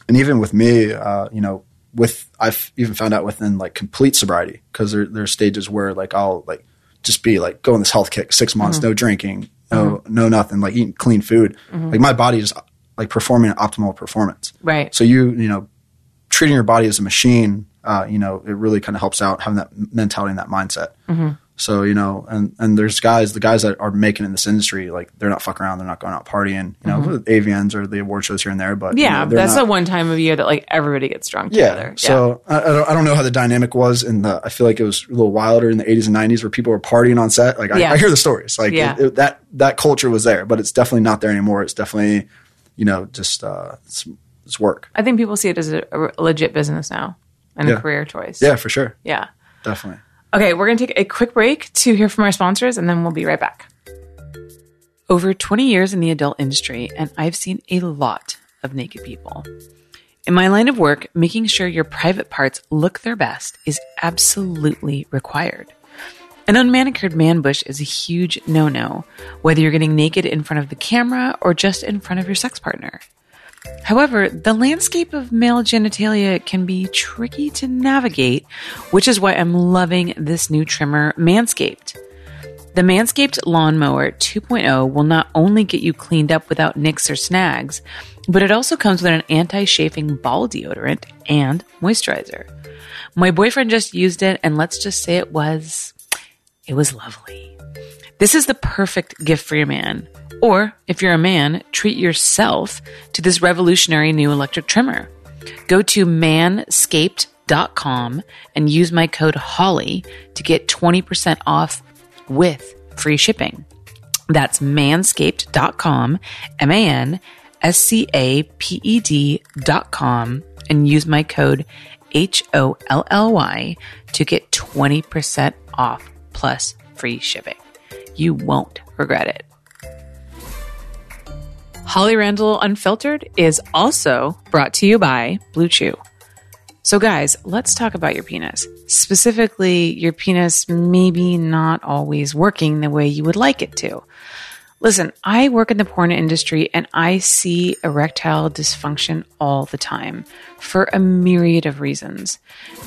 and even with me, uh, you know, with I've even found out within like complete sobriety because there there are stages where like I'll like just be like go on this health kick, six months,
Mm-hmm.
no drinking, no no nothing, like eating clean food. Like my body is like performing at optimal performance.
right
So you, you know, treating your body as a machine, uh, you know, it really kind of helps out having that mentality and that mindset.
Mm-hmm.
So you know, and and there's guys, the guys that are making in this industry, like they're not fucking around, they're not going out partying, you know, the AVNs or the award shows here and there, but you
Mm-hmm. yeah
know,
that's
not-
the one time of year that like everybody gets drunk
yeah.
together
So I, I, don't, I don't know how the dynamic was in the. I feel like it was a little wilder in the 80s and 90s where people were partying on set. Like I,
Yeah.
I hear the stories. Like
Yeah.
it- it- that that culture was there, but it's definitely not there anymore. It's definitely, you know, just uh, it's, it's work.
i think people see it as a, a legit business now and
Yeah.
a career choice
Yeah, for sure,
yeah
definitely.
Okay we're gonna take a quick break to hear from our sponsors and then we'll be right back over 20 years in the adult industry, and I've seen a lot of naked people. In my line of work, making sure your private parts look their best is absolutely required. An unmanicured man bush is a huge no no, whether you're getting naked in front of the camera or just in front of your sex partner. However, the landscape of male genitalia can be tricky to navigate, which is why I'm loving this new trimmer, Manscaped. The Manscaped Lawnmower 2.0 will not only get you cleaned up without nicks or snags, but it also comes with an anti chafing ball deodorant and moisturizer. My boyfriend just used it, and let's just say it was, it was lovely. This is the perfect gift for your man. Or, if you're a man, treat yourself to this revolutionary new electric trimmer. Go to manscaped.com and use my code HOLLY to get 20% off with free shipping. That's manscaped.com, M A N S C A P E D.com, and use my code H O L L Y to get 20% off plus free shipping. You won't regret it. Holly Randall Unfiltered is also brought to you by Blue Chew. So, guys, let's talk about your penis. Specifically, your penis maybe not always working the way you would like it to. Listen, I work in the porn industry and I see erectile dysfunction all the time for a myriad of reasons.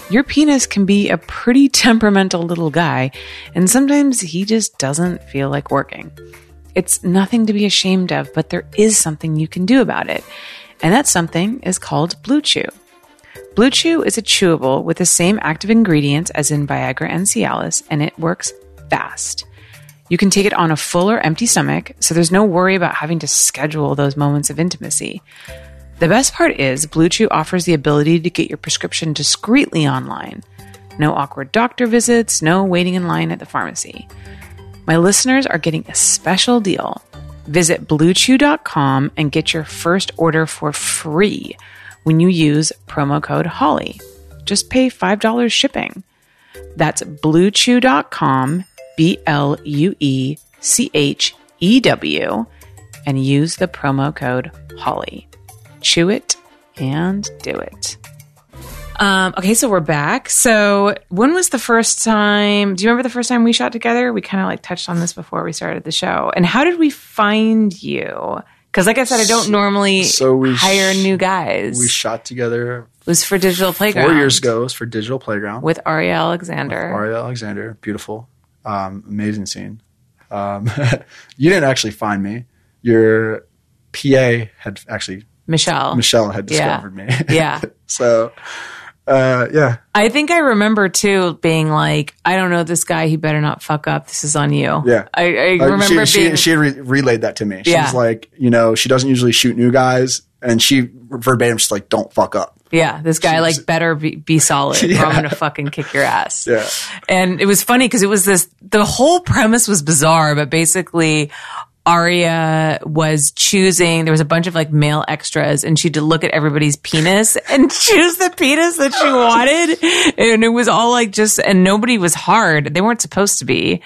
Your penis can be a pretty temperamental little guy, and sometimes he just doesn't feel like working. It's nothing to be ashamed of, but there is something you can do about it. And that something is called Blue Chew. Blue Chew is a chewable with the same active ingredients as in Viagra and Cialis, and it works fast. You can take it on a full or empty stomach, so there's no worry about having to schedule those moments of intimacy. The best part is Blue Chew offers the ability to get your prescription discreetly online. No awkward doctor visits, no waiting in line at the pharmacy. My listeners are getting a special deal. Visit bluechew.com and get your first order for free when you use promo code HOLLY. Just pay $5 shipping. That's bluechew.com, B L U E C H E W, and use the promo code HOLLY. Chew it and do it. Um, okay, so we're back. So, when was the first time? Do you remember the first time we shot together? We kind of like touched on this before we started the show. And how did we find you? Because, like I said, I don't normally
So we
hire
sh-
new guys.
We shot together
it was for Digital Playground.
four years ago. It was for Digital Playground.
with Aria Alexander.
Aria Alexander, beautiful, um, amazing scene. Um, you didn't actually find me. Your PA had actually
Michelle.
Michelle had
Yeah.
discovered me.
Yeah.
so, uh, yeah,
I think I remember too being like, I don't know this guy. He better not fuck up. This is on you.
Yeah.
I, I
Uh,
remember
she,
being.
she, she had re- relayed that to me. She
Yeah.
was like, you know, she doesn't usually shoot new guys, and she verbatim just like, don't fuck up.
yeah, this guy like better be, be solid, or I'm gonna fucking kick your ass.
Yeah.
And it was funny because it was this. The whole premise was bizarre, but basically. Aria was choosing, there was a bunch of like male extras and she had to look at everybody's penis and choose the penis that she wanted. And it was all like just, and nobody was hard. They weren't supposed to be.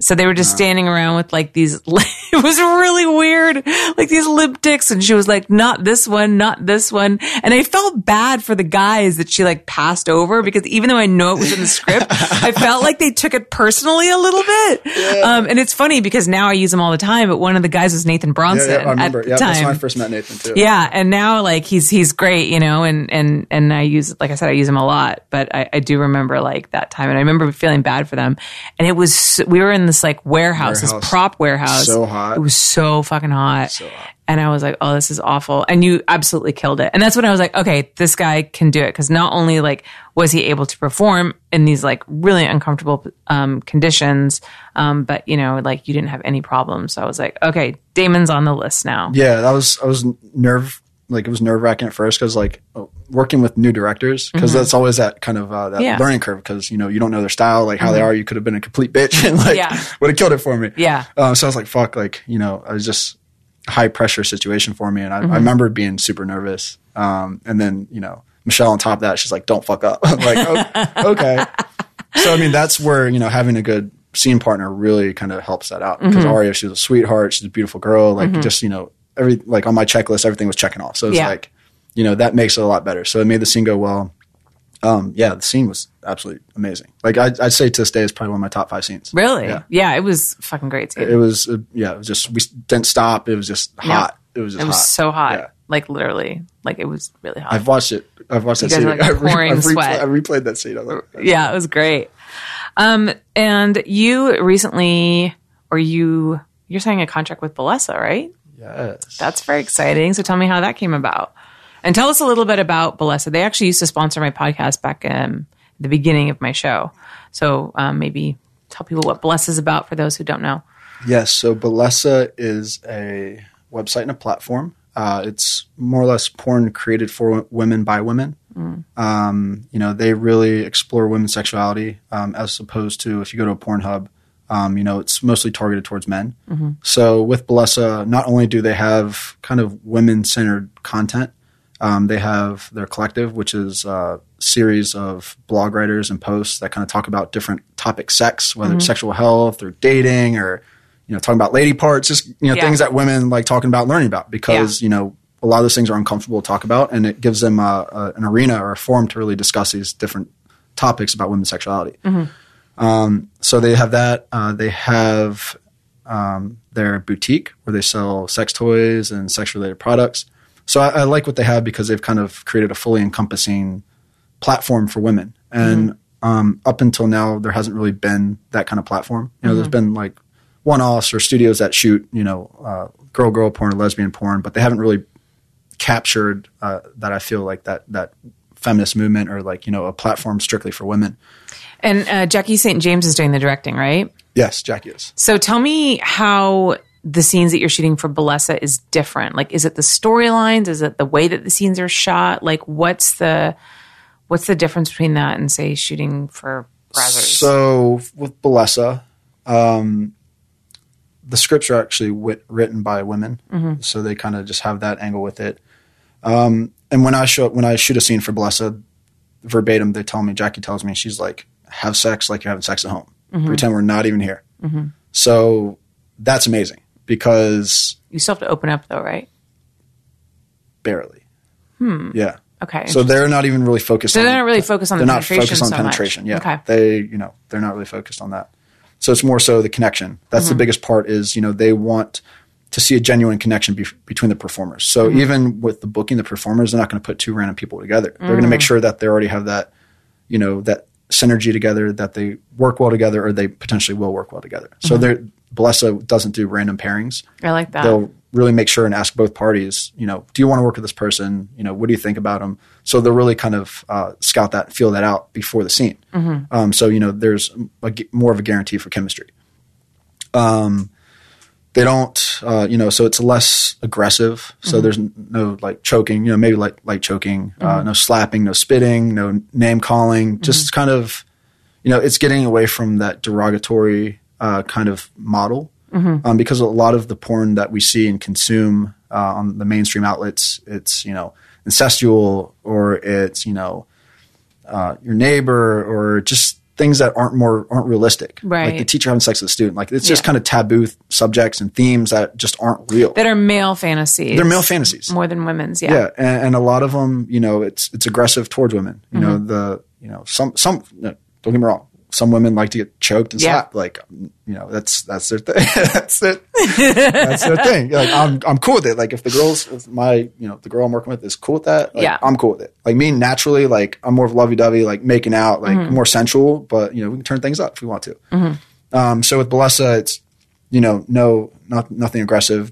So they were just standing around with like these, it was really weird, like these lip dicks. And she was like, not this one, not this one. And I felt bad for the guys that she like passed over because even though I know it was in the script, I felt like they took it personally a little bit. Um, and it's funny because now I use them all the time, but one of the guys was Nathan Bronson
yeah, I remember.
at the
Yeah,
time.
that's when I first met Nathan too.
Yeah, and now like he's he's great, you know, and and and I use like I said I use him a lot, but I, I do remember like that time, and I remember feeling bad for them, and it was we were in this like warehouse, this prop warehouse,
So hot.
it was so fucking hot,
So hot.
and I was like, oh, this is awful, and you absolutely killed it, and that's when I was like, okay, this guy can do it. Because not only like was he able to perform in these like really uncomfortable um, conditions, um, but you know like you didn't have any problems, so I was like, okay, Damon's on the list now.
Yeah, that was I was nerve like it was nerve wracking at first because like uh, working with new directors because that's always that kind of uh, that
Mm-hmm. Yeah. Mm-hmm.
learning curve because you know you don't know their style like how they are you could have been a complete bitch and like
Yeah.
would have killed it for me
Yeah.
um, so I was like fuck like you know I was just high pressure situation for me and I,
Mm-hmm.
I remember being super nervous um, and then you know Michelle on top of that she's like don't fuck up I'm like oh, okay so I mean that's where you know having a good scene partner really kind of helps that out because Aria, she's a sweetheart, she's a beautiful girl, like just you know every like on my checklist, everything was checking off. So it's
Yeah.
like you know that makes it a lot better. So it made the scene go well. Um, yeah, the scene was absolutely amazing. Like I'd, I'd say to this day, it's probably one of my top five scenes.
Really?
Yeah.
Yeah. it was fucking great too.
It was uh, yeah, it was just we didn't stop. It was just hot. It was just
It was
hot.
so hot.
Yeah.
Like literally. Like it was really hot.
I've watched it. I've watched that
guys
scene.
like,
I've, re- I've,
sweat.
I've replayed that scene. I like,
yeah, it was great. Um, and you recently, or you, you're signing a contract with Bellesa, right?
Yes.
That's very exciting. So tell me how that came about. And tell us a little bit about Bellesa. They actually used to sponsor my podcast back in the beginning of my show. So um, maybe tell people what Bellesa is about for those who don't know.
Yes. So Bellesa is a website and a platform. Uh, it's more or less porn created for women by women. Um, you know, they really explore women's sexuality um, as opposed to if you go to a Pornhub, um, you know, it's mostly targeted towards men. So with Bellesa, not only do they have kind of women centered content, um, they have their collective, which is a series of blog writers and posts that kind of talk about different topic sex, whether it's sexual health or dating or, you know, talking about lady parts, just, you know,
Yeah.
things that women like talking about, learning about because, you know, a lot of those things are uncomfortable to talk about and it gives them a, a, an arena or a forum to really discuss these different topics about women's sexuality. Um, so they have that. Uh, they have um, their boutique where they sell sex toys and sex related products. So I, I like what they have because they've kind of created a fully encompassing platform for women. And um, up until now, there hasn't really been that kind of platform. You know, there's been like one offs or studios that shoot, you know, uh, girl girl porn or lesbian porn, but they haven't really captured uh, that. I feel like that that feminist movement or like you know a platform strictly for women.
And uh, Jackie St. James is doing the directing, right?
Yes, Jackie is.
So tell me how the scenes that you're shooting for Bellesa is different. Like, is it the storylines? Is it the way that the scenes are shot? Like, what's the what's the difference between that and say shooting for Brazzers?
So with Bellesa, um, the scripts are actually wit- written by women, so they kind of just have that angle with it. Um, and when I show when I shoot a scene for Bellesa, verbatim, they tell me Jackie tells me she's like, "Have sex like you're having sex at home. Pretend we're not even here." So that's amazing because
you still have to open up though, right?
barely, yeah.
Okay.
So they're not even really focused.
So
on
they're not really focused on
they're not
penetration
focused on
so much.
penetration. Yeah,
Okay.
they you know they're not really focused on that. So it's more so the connection. That's
Mm-hmm.
the biggest part. Is you know they want to see a genuine connection be- between the performers. So
Mm-hmm.
even with the booking, the performers, they're not going to put two random people together. They're going to make sure that they already have that you know that synergy together, that they work well together, or they potentially will work well together.
Mm-hmm.
So they're Bellesa doesn't do random pairings
I like that.
they'll really make sure and ask both parties, you know, do you want to work with this person? You know, what do you think about them? So they'll really kind of uh, scout that, feel that out before the scene. Um, so you know, there's a more of a guarantee for chemistry. Um, they don't, uh, you know, so it's less aggressive. So there's no like choking, you know, maybe like light choking, uh, no slapping, no spitting, no name calling. Just kind of, you know, it's getting away from that derogatory uh, kind of model um, because a lot of the porn that we see and consume uh, on the mainstream outlets, it's you know incestual or it's you know uh, your neighbor or just things that aren't more aren't realistic.
Right.
Like the teacher having sex with the student, like it's just
Yeah.
kind of taboo th- subjects and themes that just aren't real.
that are male fantasies.
They're male fantasies.
more than women's. Yeah.
Yeah, and, and a lot of them, you know, it's it's aggressive towards women. You know,
Mm-hmm.
the you know some some no, don't get me wrong. Some women like to get choked and
Yeah.
slapped. Like, you know, that's that's their thing. that's their that's their thing. Like, I'm I'm cool with it. Like, if the girls, if my you know the girl I'm working with is cool with that, like,
Yeah.
I'm cool with it. Like me, naturally, like I'm more of lovey dovey, like making out, like
Mm-hmm.
more sensual. But you know, we can turn things up if we want to. Um, so with Bellesa, it's you know, no, not nothing aggressive,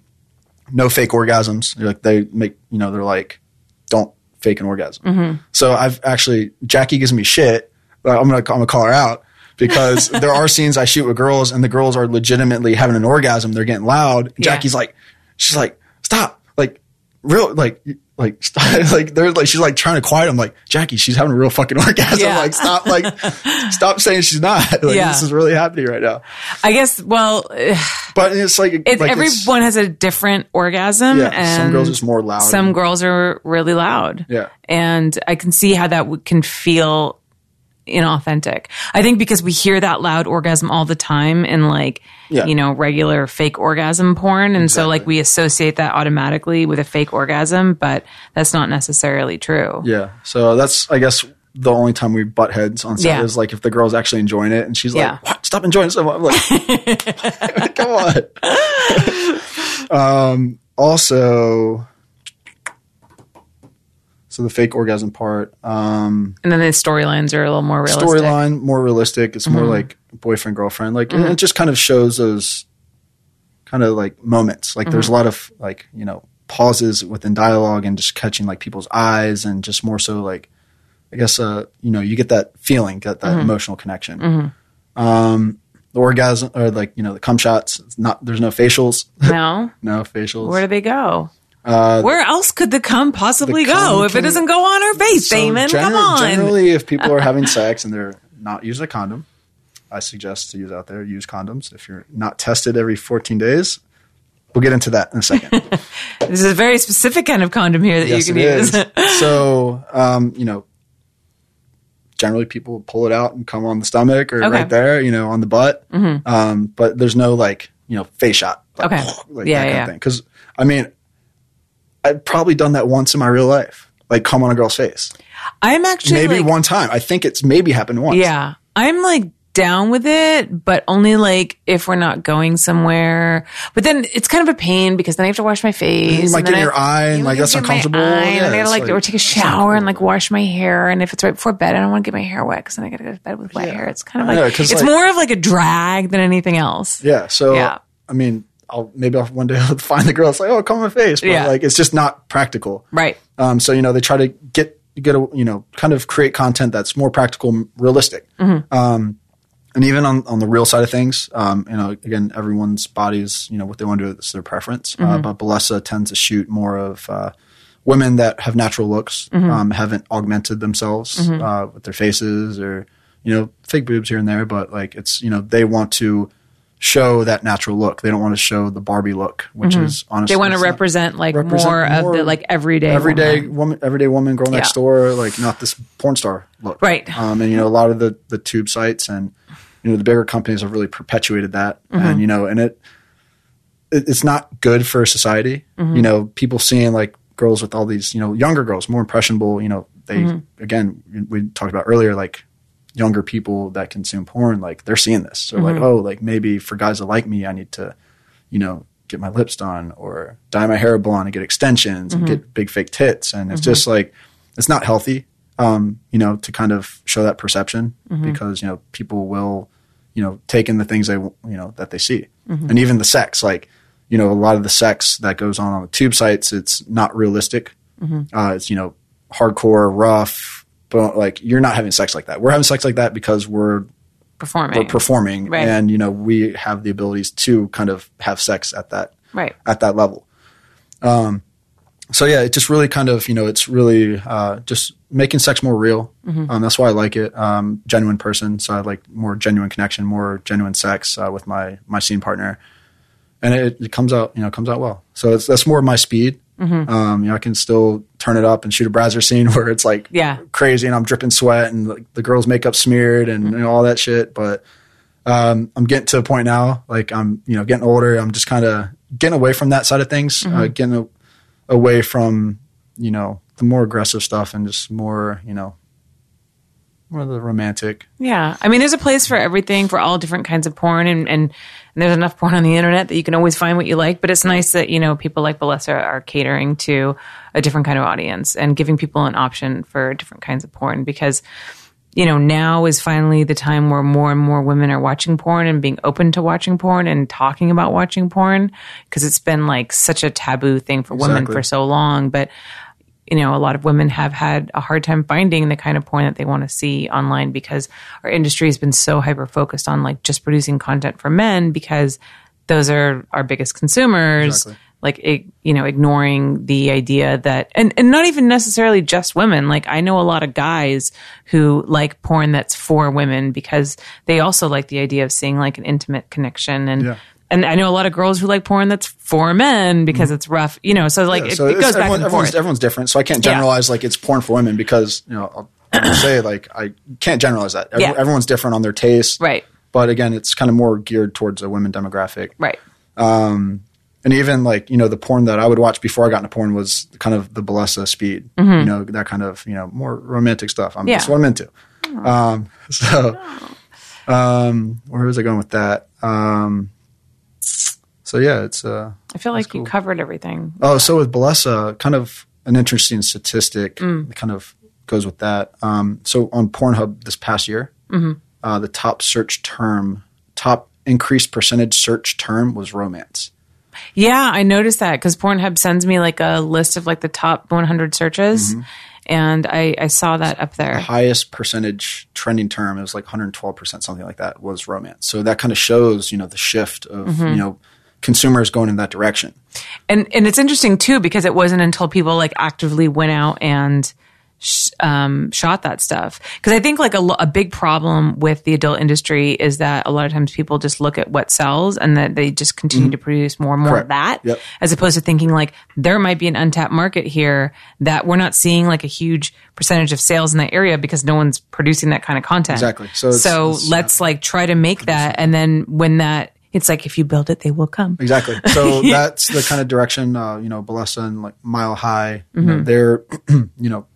no fake orgasms. They're like they make you know, they're like, don't fake an orgasm. So I've actually Jackie gives me shit. But I'm gonna I'm gonna call her out because there are scenes I shoot with girls and the girls are legitimately having an orgasm. They're getting loud.
Yeah.
Jackie's like, she's like, stop, like, real, like. Like, stop, like they're like she's like trying to quiet him. Like Jackie, she's having a real fucking orgasm.
Yeah.
Like, stop, like, stop saying she's not. Like,
Yeah.
this is really happening right now.
I guess. Well,
But it's like,
it,
like it's-
everyone has a different orgasm.
Yeah,
and
some girls are just more loud.
Some girls are really loud.
Yeah.
and I can see how that w- can feel inauthentic. I think because we hear that loud orgasm all the time in like,
Yeah.
you know, regular fake orgasm porn. And so like we associate that automatically with a fake orgasm, but that's not necessarily true.
Yeah. So that's, I guess, the only time we butt heads on set
Yeah.
is like if the girl's actually enjoying it and she's
Yeah.
like, what? Stop enjoying it so much. I'm like, come on. um, also, so the fake orgasm part, um,
And then the storylines are a little more realistic.
storyline more realistic. It's
Mm-hmm.
more like boyfriend girlfriend. Like and it just kind of shows those kind of like moments. Like
Mm-hmm.
there's a lot of like you know pauses within dialogue and just catching like people's eyes and just more so like I guess uh you know you get that feeling, get
Mm-hmm.
that emotional connection. Um, the orgasm or like you know the cum shots. It's not there's no facials,
No?
no facials.
Where do they go?
Uh,
Where else could the cum possibly
the
go
cum
if it doesn't go on our face,
So
Damon? Come on.
Generally, if people are having sex and they're not using a condom, I suggest to use out there use condoms. If you're not tested every 14 days, we'll get into that in a second.
this is a very specific kind of condom here that
yes,
you can use.
so, um, you know, generally people pull it out and come on the stomach or
Okay. Mm-hmm.
right there, you know, on the butt. Um, but there's no like, you know, face shot. Like,
Okay.
Like
Yeah,
that kind
yeah.
Because, I mean, I've probably done that once in my real life. Like come on a girl's face.
I'm actually
Maybe
like,
one time. I think it's maybe happened once.
Yeah. I'm like down with it, but only like if we're not going somewhere. But then it's kind of a pain because then I have to wash my face.
You might get in your
I-
eye and like that's uncomfortable.
eye, and I gotta
it's
like, or take a shower and like wash my hair. And if it's right before bed, I don't want to get my hair wet because then I gotta go to bed with wet hair. It's kind of like
Yeah,
it's
like-
more of like a drag than anything else.
Yeah. So
Yeah.
I mean, I'll maybe I'll one day I'll find the girl. It's like, oh, come on my face, but
Yeah.
like it's just not practical.
Right.
Um, so you know they try to get get a you know kind of create content that's more practical, realistic.
Mm-hmm.
Um, and even on, on the real side of things, um, you know, again, everyone's bodies, you know, what they want to do is their preference. Uh,
Mm-hmm.
but Bellesa tends to shoot more of uh, women that have natural looks,
Mm-hmm.
um, haven't augmented themselves uh, with their faces or you know fake boobs here and there. But like it's you know they want to show that natural look. They don't want to show the Barbie look, which is honestly
Mm-hmm. They want to represent like
represent
more of the like everyday
everyday
woman.
woman, everyday woman, girl next
Yeah.
door, like not this porn star look,
Right.
Um, and you know, a lot of the the tube sites and you know the bigger companies have really perpetuated that,
Mm-hmm.
and you know, and it, it it's not good for society.
Mm-hmm.
You know, people seeing like girls with all these, you know, younger girls, more impressionable. You know, they
Mm-hmm.
again we talked about earlier, like younger people that consume porn, like they're seeing this. So
Mm-hmm.
like, oh, like maybe for guys that like me, I need to, you know, get my lips done or dye my hair blonde and get extensions
Mm-hmm.
and get big fake tits. And it's just like, it's not healthy, um, you know, to kind of show that perception
Mm-hmm.
because, you know, people will, you know, take in the things they, you know, that they see.
Mm-hmm.
And even the sex, like, you know, a lot of the sex that goes on on the tube sites, it's not realistic.
Mm-hmm.
Uh, it's, you know, hardcore, rough, but like you're not having sex like that. We're having sex like that because we're
performing.
we're performing
Right.
and you know we have the abilities to kind of have sex at that
right.
at that level um so yeah it just really kind of you know it's really uh just making sex more real
Mm-hmm.
um that's why i like it um genuine person so i like more genuine connection more genuine sex uh, with my my scene partner and it, it comes out you know comes out well so it's that's more my speed
Mm-hmm.
um you know i can still turn it up and shoot a Brazzers scene where it's like
Yeah.
crazy and i'm dripping sweat and like, the girl's makeup smeared and you know, all that shit but um, I'm getting to a point now, like I'm, you know, getting older. I'm just kind of getting away from that side of things, uh, getting a, away from, you know, the more aggressive stuff and just more, you know, the romantic.
Yeah. I mean, there's a place for everything, for all different kinds of porn, and, and, and there's enough porn on the internet that you can always find what you like. But it's nice that, you know, people like Bellesa are catering to a different kind of audience and giving people an option for different kinds of porn because, you know, now is finally the time where more and more women are watching porn and being open to watching porn and talking about watching porn because it's been like such a taboo thing for women for so long. But, you know, a lot of women have had a hard time finding the kind of porn that they want to see online because our industry has been so hyper focused on like just producing content for men because those are our biggest consumers.
Exactly.
Like, ig- you know, ignoring the idea that, and, and not even necessarily just women. Like, I know a lot of guys who like porn that's for women because they also like the idea of seeing like an intimate connection. And,
Yeah.
And I know a lot of girls who like porn that's for men because it's rough, you know, so like
Mm-hmm. Yeah,
it,
so
it goes back and
everyone's,
forth.
everyone's different. So I can't
Yeah.
generalize like it's porn for women because, you know, I'll say like I can't generalize that. Every-
Yeah.
Everyone's different on their taste,
Right.
But again, it's kind of more geared towards a women demographic.
Right.
and even like you know the porn that I would watch before I got into porn was kind of the Bellesa speed, you know that kind of you know more romantic stuff. I'm
Mm-hmm. Yeah.
that's what I'm into. Um, so, um, where was I going with that? Um, so yeah, it's uh,
I feel like you covered everything.
oh, so with Bellesa, kind of an interesting statistic that kind of goes with that. Um, so on Pornhub this past year, uh, the top search term, top increased percentage search term was romance.
Yeah, I noticed that because Pornhub sends me like a list of like the top 100 searches, and I, I saw that up there.
highest percentage trending term it was like 112% something like that was romance so that kind of shows you know the shift of
Mm-hmm.
you know consumers going in that direction
And and it's interesting too because it wasn't until people like actively went out and sh- um, shot that stuff. Because I think like a, lo- a big problem with the adult industry is that a lot of times people just look at what sells and that they just continue to produce more and more of
Mm-hmm.
that,
Yep.
as opposed to thinking like there might be an untapped market here that we're not seeing like a huge percentage of sales in that area because no one's producing that kind of content.
Exactly. So it's-
so
it's,
let's like try to make that, and then when that. It's like if you build it, they will come.
exactly so that's the kind of direction uh, you know Bellesa and like Mile High you
Mm-hmm.
know, they're you know s-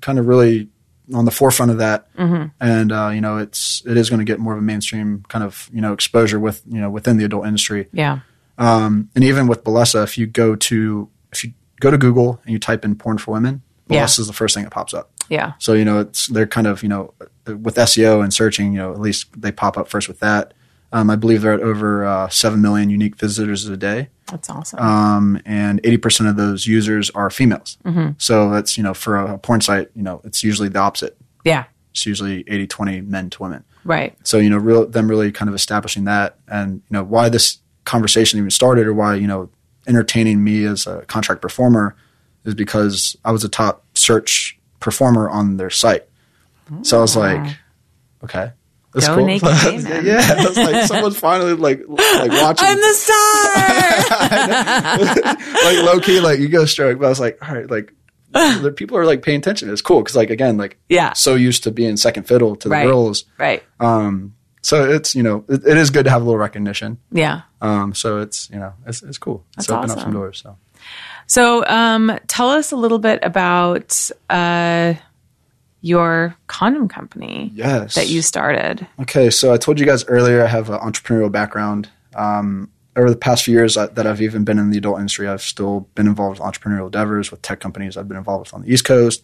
kind of really on the forefront of that
Mm-hmm.
and uh, you know it's it is going to get more of a mainstream kind of you know exposure with you know within the adult industry
Yeah.
Um, and even with Bellesa, if you go to if you go to Google and you type in porn for women, Bellesa
Yeah.
is the first thing that pops up.
Yeah.
So you know it's they're kind of you know with SEO and searching, you know at least they pop up first with that. Um, I believe they're at over uh, seven million unique visitors a day,
That's awesome.
um, and eighty percent of those users are females.
Mm-hmm.
So that's you know for a porn site, you know it's usually the opposite.
yeah.
It's usually 80-20 men to women.
Right.
So you know, real, them really kind of establishing that, and you know, why this conversation even started, or why you know, entertaining me as a contract performer, is because I was a top search performer on their site. So I was like, okay, that's
Go
cool.
naked gay
yeah, I like, someone's finally like like watching,
I'm the star.
like low key, like ego stroke. But I was like, all right, like. the people are like paying attention. It's cool because, like, again, like,
Yeah.
so used to being second fiddle to the
Right.
girls.
right.
Um, so it's you know it, it is good to have a little recognition.
Yeah.
Um, so it's you know it's it's cool. It's
That's
opened up some doors. So
So, um, tell us a little bit about uh, your condom company
yes,
that you started.
Okay, so I told you guys earlier I have an entrepreneurial background. Um, over the past few years that I've even been in the adult industry, I've still been involved with entrepreneurial endeavors with tech companies I've been involved with on the East Coast.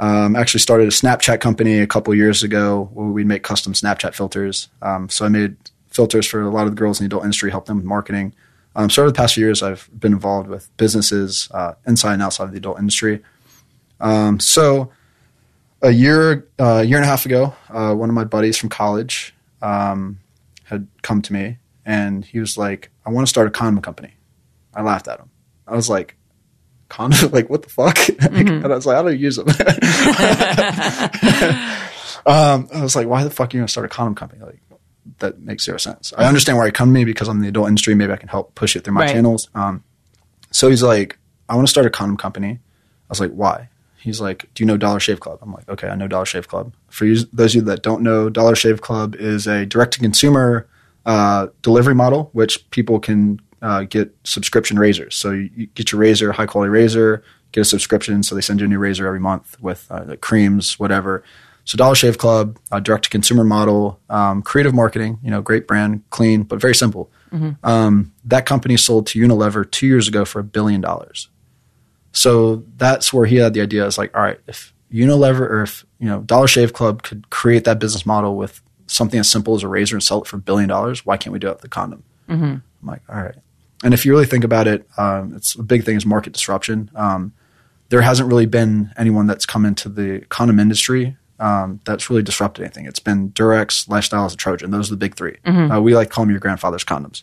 Um, actually started a Snapchat company a couple years ago where we make custom Snapchat filters. Um, so I made filters for a lot of the girls in the adult industry, help them with marketing. Um, so over the past few years, I've been involved with businesses uh, inside and outside of the adult industry. Um, so a year, uh, year and a half ago, uh, one of my buddies from college um, had come to me and he was like, "I want to start a condom company." I laughed at him. I was like, "Condom? like what the fuck?" and I was like, "I don't use them." um, I was like, "Why the fuck are you gonna start a condom company?" Like that makes zero sense. I understand why you come to me because I'm in the adult industry. Maybe I can help push it through my
Right.
channels. Um, so he's like, "I want to start a condom company." I was like, "Why?" He's like, "Do you know Dollar Shave Club?" I'm like, "Okay, I know Dollar Shave Club." For you, those of you that don't know, Dollar Shave Club is a direct-to-consumer uh, delivery model, which people can uh, get subscription razors. So you, get your razor, high-quality razor, get a subscription. So they send you a new razor every month with uh, the creams, whatever. So Dollar Shave Club, a direct-to-consumer model, um, creative marketing. You know, great brand, clean, but very simple. Um, that company sold to Unilever two years ago for a billion dollars. So that's where he had the idea. It's like, all right, if Unilever or if you know Dollar Shave Club could create that business model with something as simple as a razor and sell it for a billion dollars, why can't we do it with the condom? I'm like, all right. And if you really think about it, um, it's a big thing is market disruption. Um, there hasn't really been anyone that's come into the condom industry um, that's really disrupted anything. It's been Durex, Lifestyles, and Trojan. Those are the big 3 Uh, we like call them your grandfather's condoms.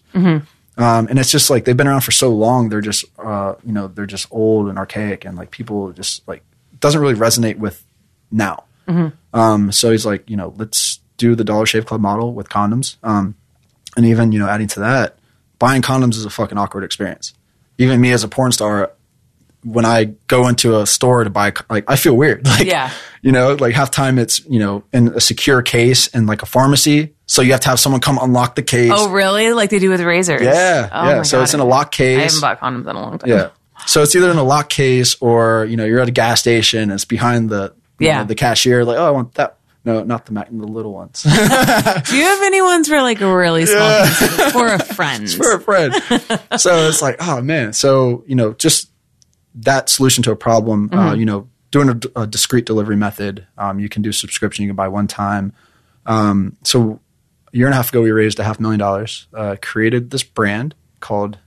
Um, and it's just like they've been around for so long. They're just, uh, you know, they're just old and archaic, and like people just like doesn't really resonate with now. Um, so he's like, you know, let's do the Dollar Shave Club model with condoms. Um, and even you know, adding to that, buying condoms is a fucking awkward experience. Even me as a porn star, when I go into a store to buy, like, I feel weird. Like,
Yeah.
you know, like half time it's, you know, in a secure case in like a pharmacy. So you have to have someone come unlock the case.
Oh, really? Like they do with razors?
Yeah,
Oh
yeah. So
God.
it's in a lock case I
haven't bought condoms in a long time.
Yeah. So it's either in a lock case or, you know, you're at a gas station and it's behind the,
Yeah.
know, the cashier, like, oh, I want that. No, not the Mac, the little ones.
Do you have any ones for like really small pieces for a friend?
for a friend. so it's like, oh man. So, you know, just that solution to a problem, uh,
Mm-hmm.
you know, doing a, a discrete delivery method. Um, you can do subscription, you can buy one time. Um, so a year and a half ago, we raised a half million dollars, uh, created this brand called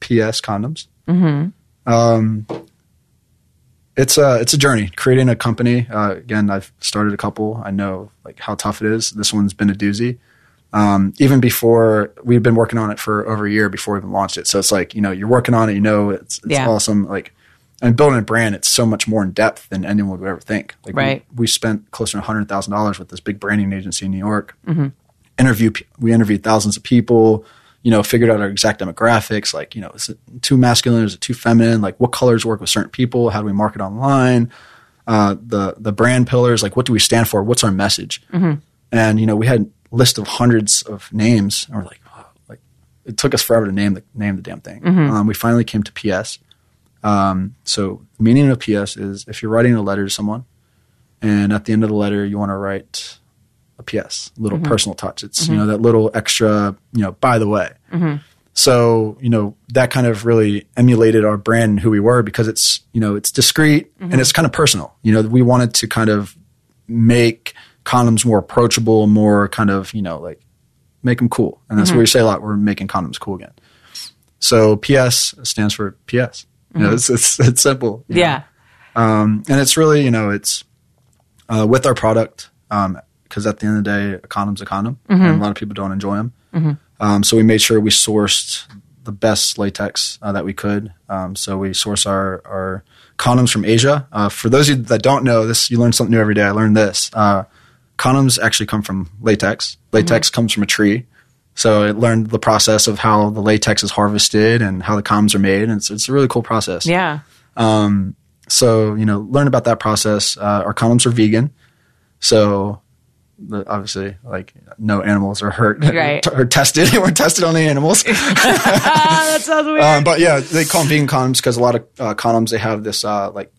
PS Condoms. Mm-hmm. Um, it's a it's a journey creating a company. Uh, again, I've started a couple. I know like how tough it is. This one's been a doozy. Um, even before we've been working on it for over a year before we even launched it. So it's like you know you're working on it. You know it's it's
Yeah.
awesome. Like and building a brand, it's so much more in depth than anyone would ever think. Like we-
Right.
we, spent close to hundred thousand dollars with this big branding agency in New York. Interview we interviewed thousands of people. You know, figured out our exact demographics. Like, you know, is it too masculine? Is it too feminine? Like, what colors work with certain people? How do we market online? Uh, the the brand pillars. Like, what do we stand for? What's our message? And you know, we had list of hundreds of names, and we're like, oh, like it took us forever to name the name the damn thing. Mm-hmm. Um, we finally came to PS. Um, so, the meaning of PS is if you're writing a letter to someone, and at the end of the letter you want to write a PS, a little mm-hmm. personal touch. It's you mm-hmm. know that little extra, you know, by the way. So you know that kind of really emulated our brand and who we were because it's you know it's discreet and it's kind of personal. You know, we wanted to kind of make condoms more approachable, more kind of you know like make them cool, and that's what we say a lot. We're making condoms cool again. So PS stands for PS. You know, it's, it's it's simple.
Yeah.
Um, and it's really, you know, it's uh, with our product because at the end of the day, a condom's a condom, and a lot of people don't enjoy them. Um, so we made sure we sourced the best latex uh, that we could. Um, so we source our our condoms from Asia. Uh, for those of you that don't know this, you learn something new every day. I learned this. Condoms actually come from latex. Latex comes from a tree. So I learned the process of how the latex is harvested and how the condoms are made, and it's, it's a really cool process.
Yeah.
Um, So you know, learn about that process. Uh, our condoms are vegan, so the, obviously, like no animals are hurt
Right.
or tested. We're tested on the animals.
Ah, that sounds weird.
um, but yeah, they call them vegan condoms because a lot of uh, condoms they have this uh, like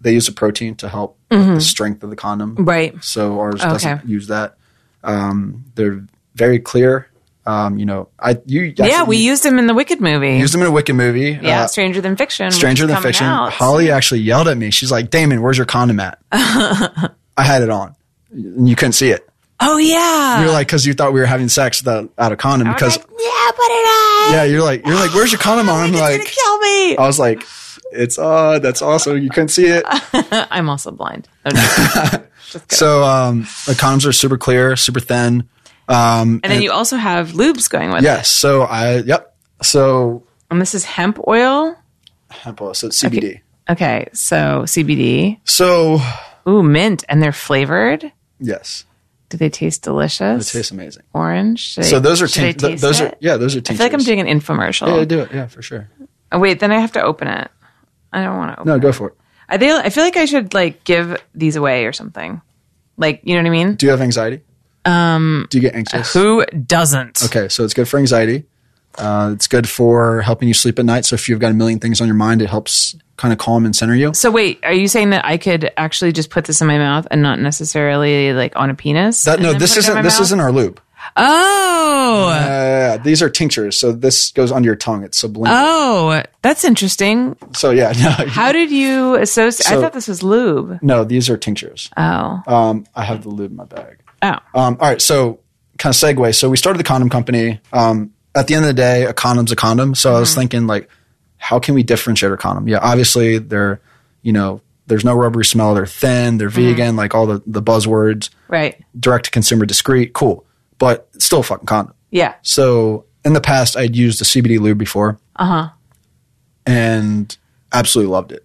they use a protein to help with the strength of the condom.
Mm-hmm. Right.
So ours
Okay.
doesn't use that. Um, they're very clear. Um, you know, I you
yeah, we used them in the Wicked movie.
used them in a Wicked movie.
yeah,
Uh,
Stranger Than Fiction.
Stranger Than Fiction.
out.
Holly actually yelled at me. She's like, Damon, where's your condom at? I had it on. And you couldn't see it.
Oh yeah.
You're like, because you thought we were having sex without out of condom. Because
like, yeah, put it on.
yeah, you're like, you're like, where's your condom on? I'm like,
kill me.
I was like, it's uh, that's awesome. You couldn't see it.
I'm also blind. Oh, no.
So um, the condoms are super clear, super thin. Um,
and then you also have lubes going with it.
yes. So I, yep. So
And this is hemp oil.
hemp oil, so it's CBD.
Okay, so CBD.
So
Ooh, mint, and they're flavored.
yes,
Do they taste delicious?
They taste amazing.
Orange. Should
So
I-
those are th- those are yeah, those are.
I feel like I'm doing an infomercial.
Yeah, do it. Yeah, for sure.
Oh, wait, then I have to open it. I don't want to open
No, go for it.
I feel, I feel like I should like give these away or something. Like, you know what I mean?
Do you have anxiety? Um, do you get anxious?
Who doesn't?
Okay, so it's good for anxiety. Uh, it's good for helping you sleep at night. So if you've got a million things on your mind, it helps kind of calm and center you.
So wait, are you saying that I could actually just put this in my mouth and not necessarily like on a penis?
That no, this
put it in
isn't this
mouth?
isn't our lube.
Oh,
Uh, these are tinctures, so this goes under your tongue. It's sublingual.
oh, that's interesting.
so yeah, no,
How did you associate? I thought this was lube.
no, these are tinctures.
Oh,
Um, I have the lube in my bag.
oh,
Um, all right, so kind of segue. So we started the condom company. Um, at the end of the day, a condom's a condom. So I was thinking, like, how can we differentiate our condom? Yeah, obviously they're, you know, there's no rubbery smell. They're thin. They're vegan. Like all the the buzzwords.
right.
Direct to consumer, discreet, cool, but it's still a fucking condom.
Yeah.
So in the past, I'd used a CBD lube before,
Uh huh.
and absolutely loved it.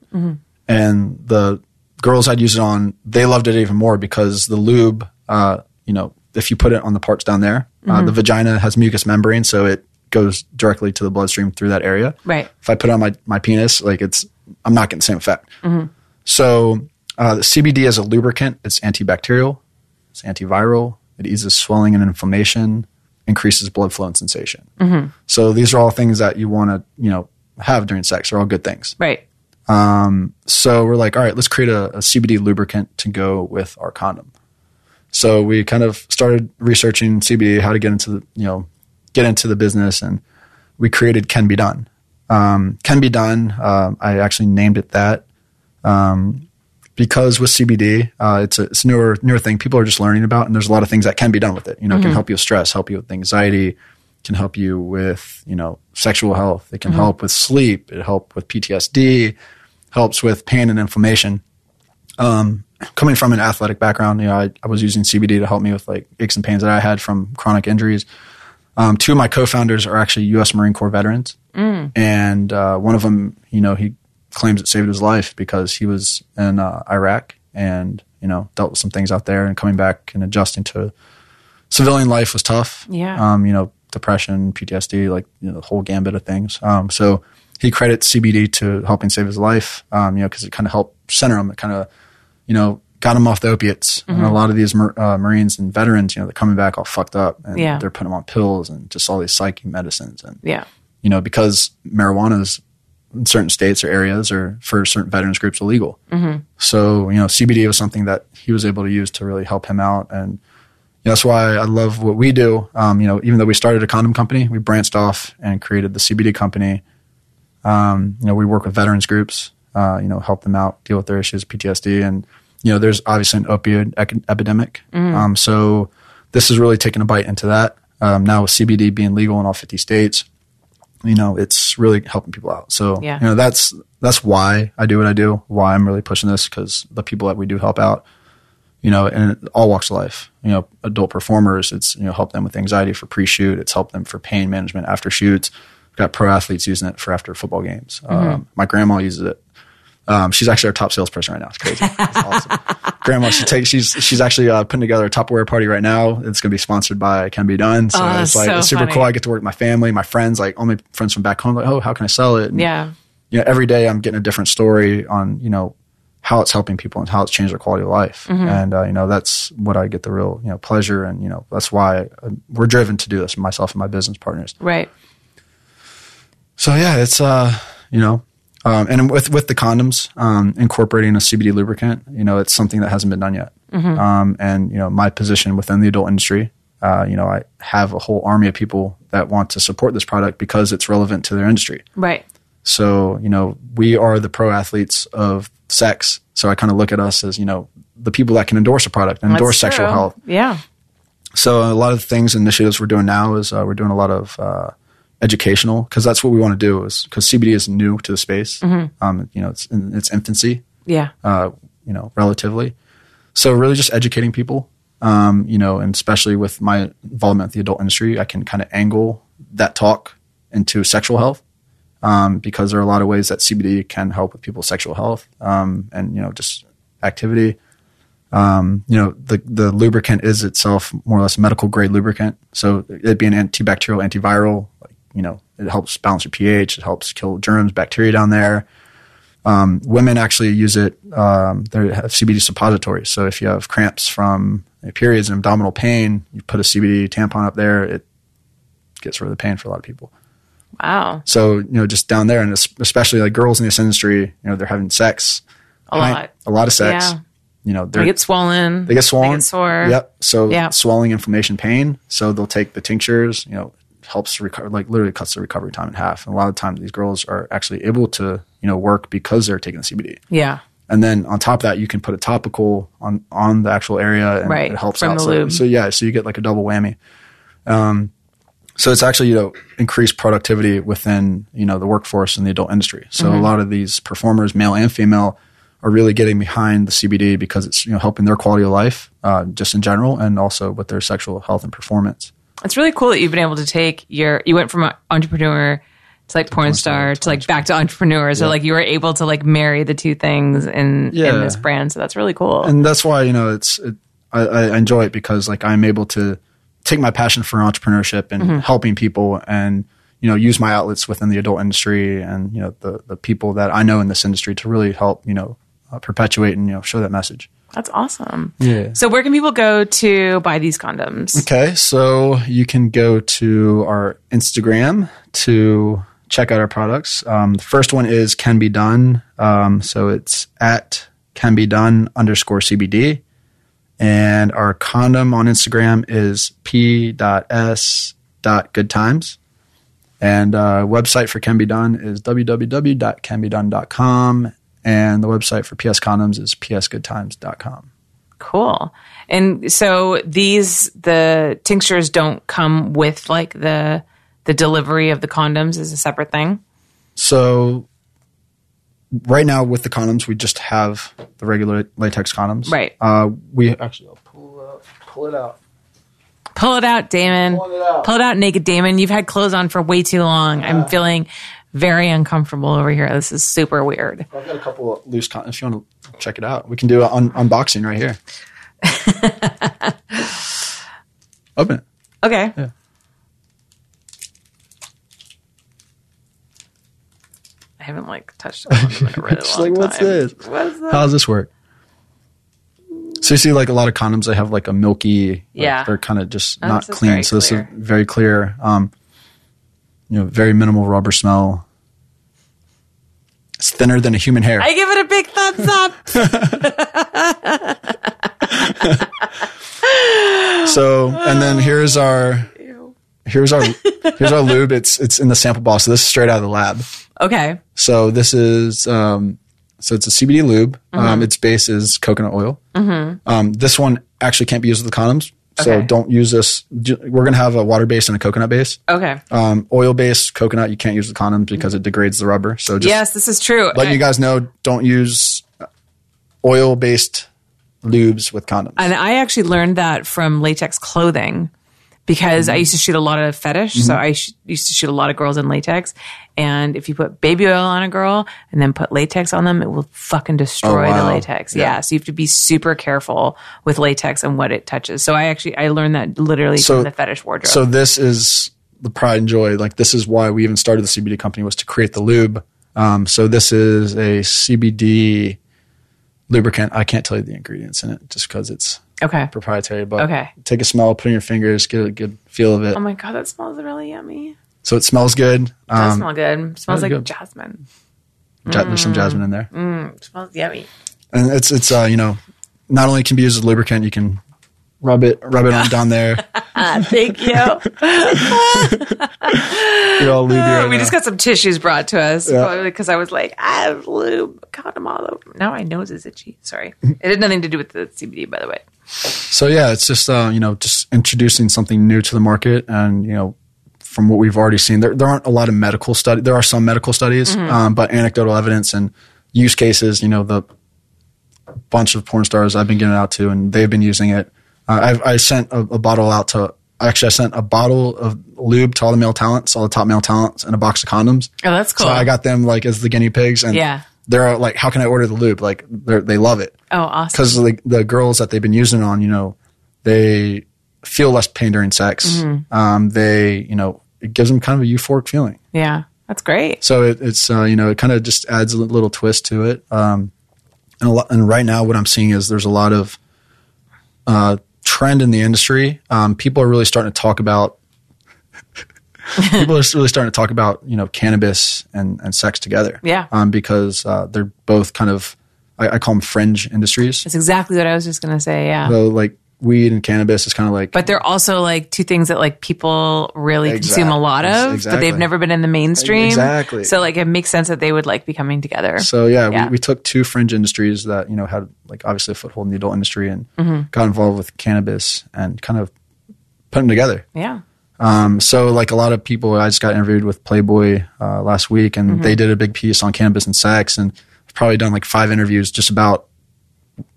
And the girls I'd used it on, they loved it even more because the lube, uh, you know, if you put it on the parts down there, uh, the vagina has mucous membrane, so it goes directly to the bloodstream through that area.
Right.
If I put it on my, my penis, like it's, I'm not getting the same effect. So uh, the CBD is a lubricant. It's antibacterial. It's antiviral. It eases swelling and inflammation, increases blood flow and sensation. So these are all things that you want to, you know, have during sex. They're all good things.
Right.
So we're like, all right, let's create a, a CBD lubricant to go with our condom. So we kind of started researching CBD, how to get into the, you know, get into the business, and we created Can Be Done. Um, Can Be Done. Um, I actually named it that um, because with CBD, uh, it's a it's a newer newer thing people are just learning about, and there's a lot of things that can be done with it. You know, it can help you with stress, help you with anxiety, can help you with you know sexual health. It can help with sleep. It help with PTSD. Helps with pain and inflammation coming from an athletic background, you know, I, I was using CBD to help me with like aches and pains that I had from chronic injuries. Um, two of my co-founders are actually U.S. Marine Corps veterans, and uh, one of them, you know, he claims it saved his life because he was in uh, Iraq and you know dealt with some things out there, and coming back and adjusting to civilian life was tough.
Yeah.
Um, you know, depression, PTSD, like you know, the whole gambit of things. Um, so he credits CBD to helping save his life. Um, you know, because it kind of helped center him. It kind of, you know, got him off the opiates. And a lot of these uh, Marines and veterans, you know, they're coming back all fucked up, and
Yeah.
they're putting them on pills and just all these psyche medicines, and
Yeah.
you know, because marijuana is in certain states or areas or for certain veterans groups illegal. Mm-hmm. So, you know, CBD was something that he was able to use to really help him out. And you know, that's why I love what we do. Um, you know, even though we started a condom company, we branched off and created the CBD company. Um, you know, we work with veterans groups, uh, you know, help them out, deal with their issues, PTSD. And, you know, there's obviously an opioid ec- epidemic. Um, so this is really taking a bite into that. Um, now with CBD being legal in all 50 states, you know, it's really helping people out. So,
Yeah.
you know, that's, that's why I do what I do, why I'm really pushing this because the people that we do help out, you know, and all walks of life, you know, adult performers, it's, you know, help them with anxiety for pre-shoot. It's helped them for pain management after shoots. We've got pro athletes using it for after football games. Um, my grandma uses it. Um, she's actually our top salesperson right now. It's crazy. It's awesome. Grandma, she takes, she's, she's actually, uh, putting together a Tupperware party right now. It's going to be sponsored by Can Be Done. So
Oh,
it's like,
so
it's super
funny.
cool. I get to work with my family, my friends, like all my friends from back home, like, oh, how can I sell it? And,
Yeah.
you know, every day I'm getting a different story on, you know, how it's helping people and how it's changed their quality of life.
Mm-hmm.
And, uh, you know, that's what I get the real, you know, pleasure. And, you know, that's why uh, we're driven to do this, myself and my business partners.
Right.
So yeah, it's, uh, you know, um, and with, with the condoms, um, incorporating a CBD lubricant, you know, it's something that hasn't been done yet. Um, and, you know, my position within the adult industry, uh, you know, I have a whole army of people that want to support this product because it's relevant to their industry.
Right.
So, you know, we are the pro athletes of sex. So I kind of look at us as, you know, the people that can endorse a product and endorse
That's
sexual
true.
health.
Yeah.
So a lot of the things, initiatives we're doing now is uh, we're doing a lot of uh, educational because that's what we want to do is because CBD is new to the space. Um, you know, it's in its infancy,
Yeah.
uh, you know, relatively. So really just educating people, um, you know, and especially with my involvement with the adult industry, I can kind of angle that talk into sexual health um, because there are a lot of ways that CBD can help with people's sexual health um, and you know just activity. Um, you know the the lubricant is itself more or less medical grade lubricant, so it being antibacterial, antiviral, you know it helps balance your pH, it helps kill germs, bacteria down there. Um, women actually use it. Um, they have CBD suppositories. So if you have cramps from periods and abdominal pain, you put a CBD tampon up there. It gets rid of the pain for a lot of people.
Wow.
So you know, just down there, and especially like girls in this industry, you know, they're having sex,
A lot.
a lot of sex.
Yeah.
You know,
They get swollen.
they get swollen,
They get sore.
Yep. So
Yeah.
swelling, inflammation, pain. So they'll take the tinctures. You know, helps recover, like literally cuts the recovery time in half. And a lot of times, these girls are actually able to you know work because they're taking the CBD.
Yeah.
And then on top of that, you can put a topical on on the actual area, and
Right,
it helps
from
out. so, so yeah, so you get like a double whammy. Um, so it's actually you know increased productivity within you know the workforce and the adult industry. So
Mm-hmm.
a lot of these performers, male and female, are really getting behind the CBD because it's you know helping their quality of life uh, just in general, and also with their sexual health and performance.
It's really cool that you've been able to take your, you went from an entrepreneur to like porn star to like back to entrepreneur. So like you were able to like marry the two things in, in this brand. So that's really cool.
and that's why you know it's it, I, I enjoy it because like I'm able to take my passion for entrepreneurship and helping people and you know use my outlets within the adult industry and you know the the people that I know in this industry to really help you know uh, perpetuate and you know show that message.
That's awesome.
Yeah.
So where can people go to buy these condoms?
Okay, so you can go to our Instagram to check out our products. Um, the first one is Can Be Done. Um, so it's at Can Be Done underscore CBD. And our condom on Instagram is p.s.goodtimes. And uh, website for Can Be Done is www.canbedone.com. And the website for PS Condoms is psgoodtimes.com.
Cool. And so these the tinctures don't come with like the the delivery of the condoms is a separate thing.
So right now with the condoms, we just have the regular latex condoms.
Right.
Uh, we actually I'll pull up, pull it out.
Pull it out, Damon.
Pull it out.
Pull it out, naked Damon. You've had clothes on for way too long. I'm feeling very uncomfortable over here. This is super weird.
I've got a couple of loose condoms. If you want to check it out, we can do an un- unboxing right here. Open it.
Okay. I haven't like touched on them in a really
It's
long
like, what's
time.
this?
What's that?
How does this work? So you see, like a lot of condoms, they have like a milky. like,
Yeah.
they're kind of just
Oh,
not
this is
clean.
very
So this
clear.
is very clear. Um, you know, very minimal rubber smell. It's thinner than a human hair.
I give it a big thumbs up.
So, and then here's our here's our here's our lube. It's it's in the sample bottle. So this is straight out of the lab.
okay.
So this is um, so it's a CBD lube.
Mm-hmm.
Um, its base is coconut oil. Um, this one actually can't be used with the condoms. So
Okay.
don't use this. We're gonna have a water base and a coconut base.
Okay.
Um, oil based coconut you can't use the condoms because it degrades the rubber. So just
yes, this is true.
letting you guys know, don't use oil based lubes with condoms.
And I actually learned that from latex clothing because I used to shoot a lot of fetish. So
Mm-hmm.
I sh- used to shoot a lot of girls in latex. And if you put baby oil on a girl and then put latex on them, it will fucking destroy
Oh, wow.
the latex. Yeah. So you have to be super careful with latex and what it touches. So I actually, I learned that literally
So-
from the fetish wardrobe.
So this is the pride and joy. Like this is why we even started the CBD company was to create the lube. Um, so this is a CBD lubricant. I can't tell you the ingredients in it just because it's
okay.
proprietary. But
Okay.
take a smell, put it in your fingers, get a good feel of it.
Oh my God, that smells really yummy.
so it smells good.
Does
Um,
smell good. Smells
smells
like
good.
jasmine.
ja- there's some jasmine in there,
It smells yummy.
and it's it's uh, you know not only can be used as lubricant, you can rub it rub it on down there.
Thank you.
You're all lubey right
we
now.
just got some tissues brought to us
Yeah.
because I was like, I have lube, condom all over. Now my nose is itchy. Sorry, it had nothing to do with the CBD, by the way.
So yeah, it's just uh, you know just introducing something new to the market, and you know from what we've already seen, there there aren't a lot of medical study. There are some medical studies, um, but anecdotal evidence and use cases. You know the bunch of porn stars I've been getting out to, and they've been using it. Uh, I've, I sent a, a bottle out to. Actually, I sent a bottle of lube to all the male talents, all the top male talents, and a box of condoms.
Oh, that's cool.
So I got them like as the guinea pigs, and
Yeah.
they're like, "How can I order the lube?" Like they they love it
oh, awesome.
because the, the girls that they've been using it on, you know, they feel less pain during sex.
Mm-hmm.
Um, they, you know, it gives them kind of a euphoric feeling.
Yeah, that's great.
So it, it's, uh, you know, it kind of just adds a little twist to it. Um, and, a lot, and right now, what I'm seeing is there's a lot of uh, trend in the industry. Um, people are really starting to talk about. people are really starting to talk about you know cannabis and, and sex together.
Yeah.
Um, because uh, they're both kind of I, I call them fringe industries.
That's exactly what I was just gonna say. Yeah.
So like weed and cannabis is kind of like
but they're also like two things that like people really
Exact-
consume a lot of, but they've never been in the mainstream.
Exactly.
So like it makes sense that they would like be coming together.
so yeah,
Yeah.
We, we took two fringe industries that you know had like obviously a foothold in the adult industry and
Mm-hmm.
got involved with cannabis and kind of put them together.
yeah.
Um, so like a lot of people, I just got interviewed with Playboy uh, last week, and
Mm-hmm.
they did a big piece on cannabis and sex, and I've probably done like five interviews just about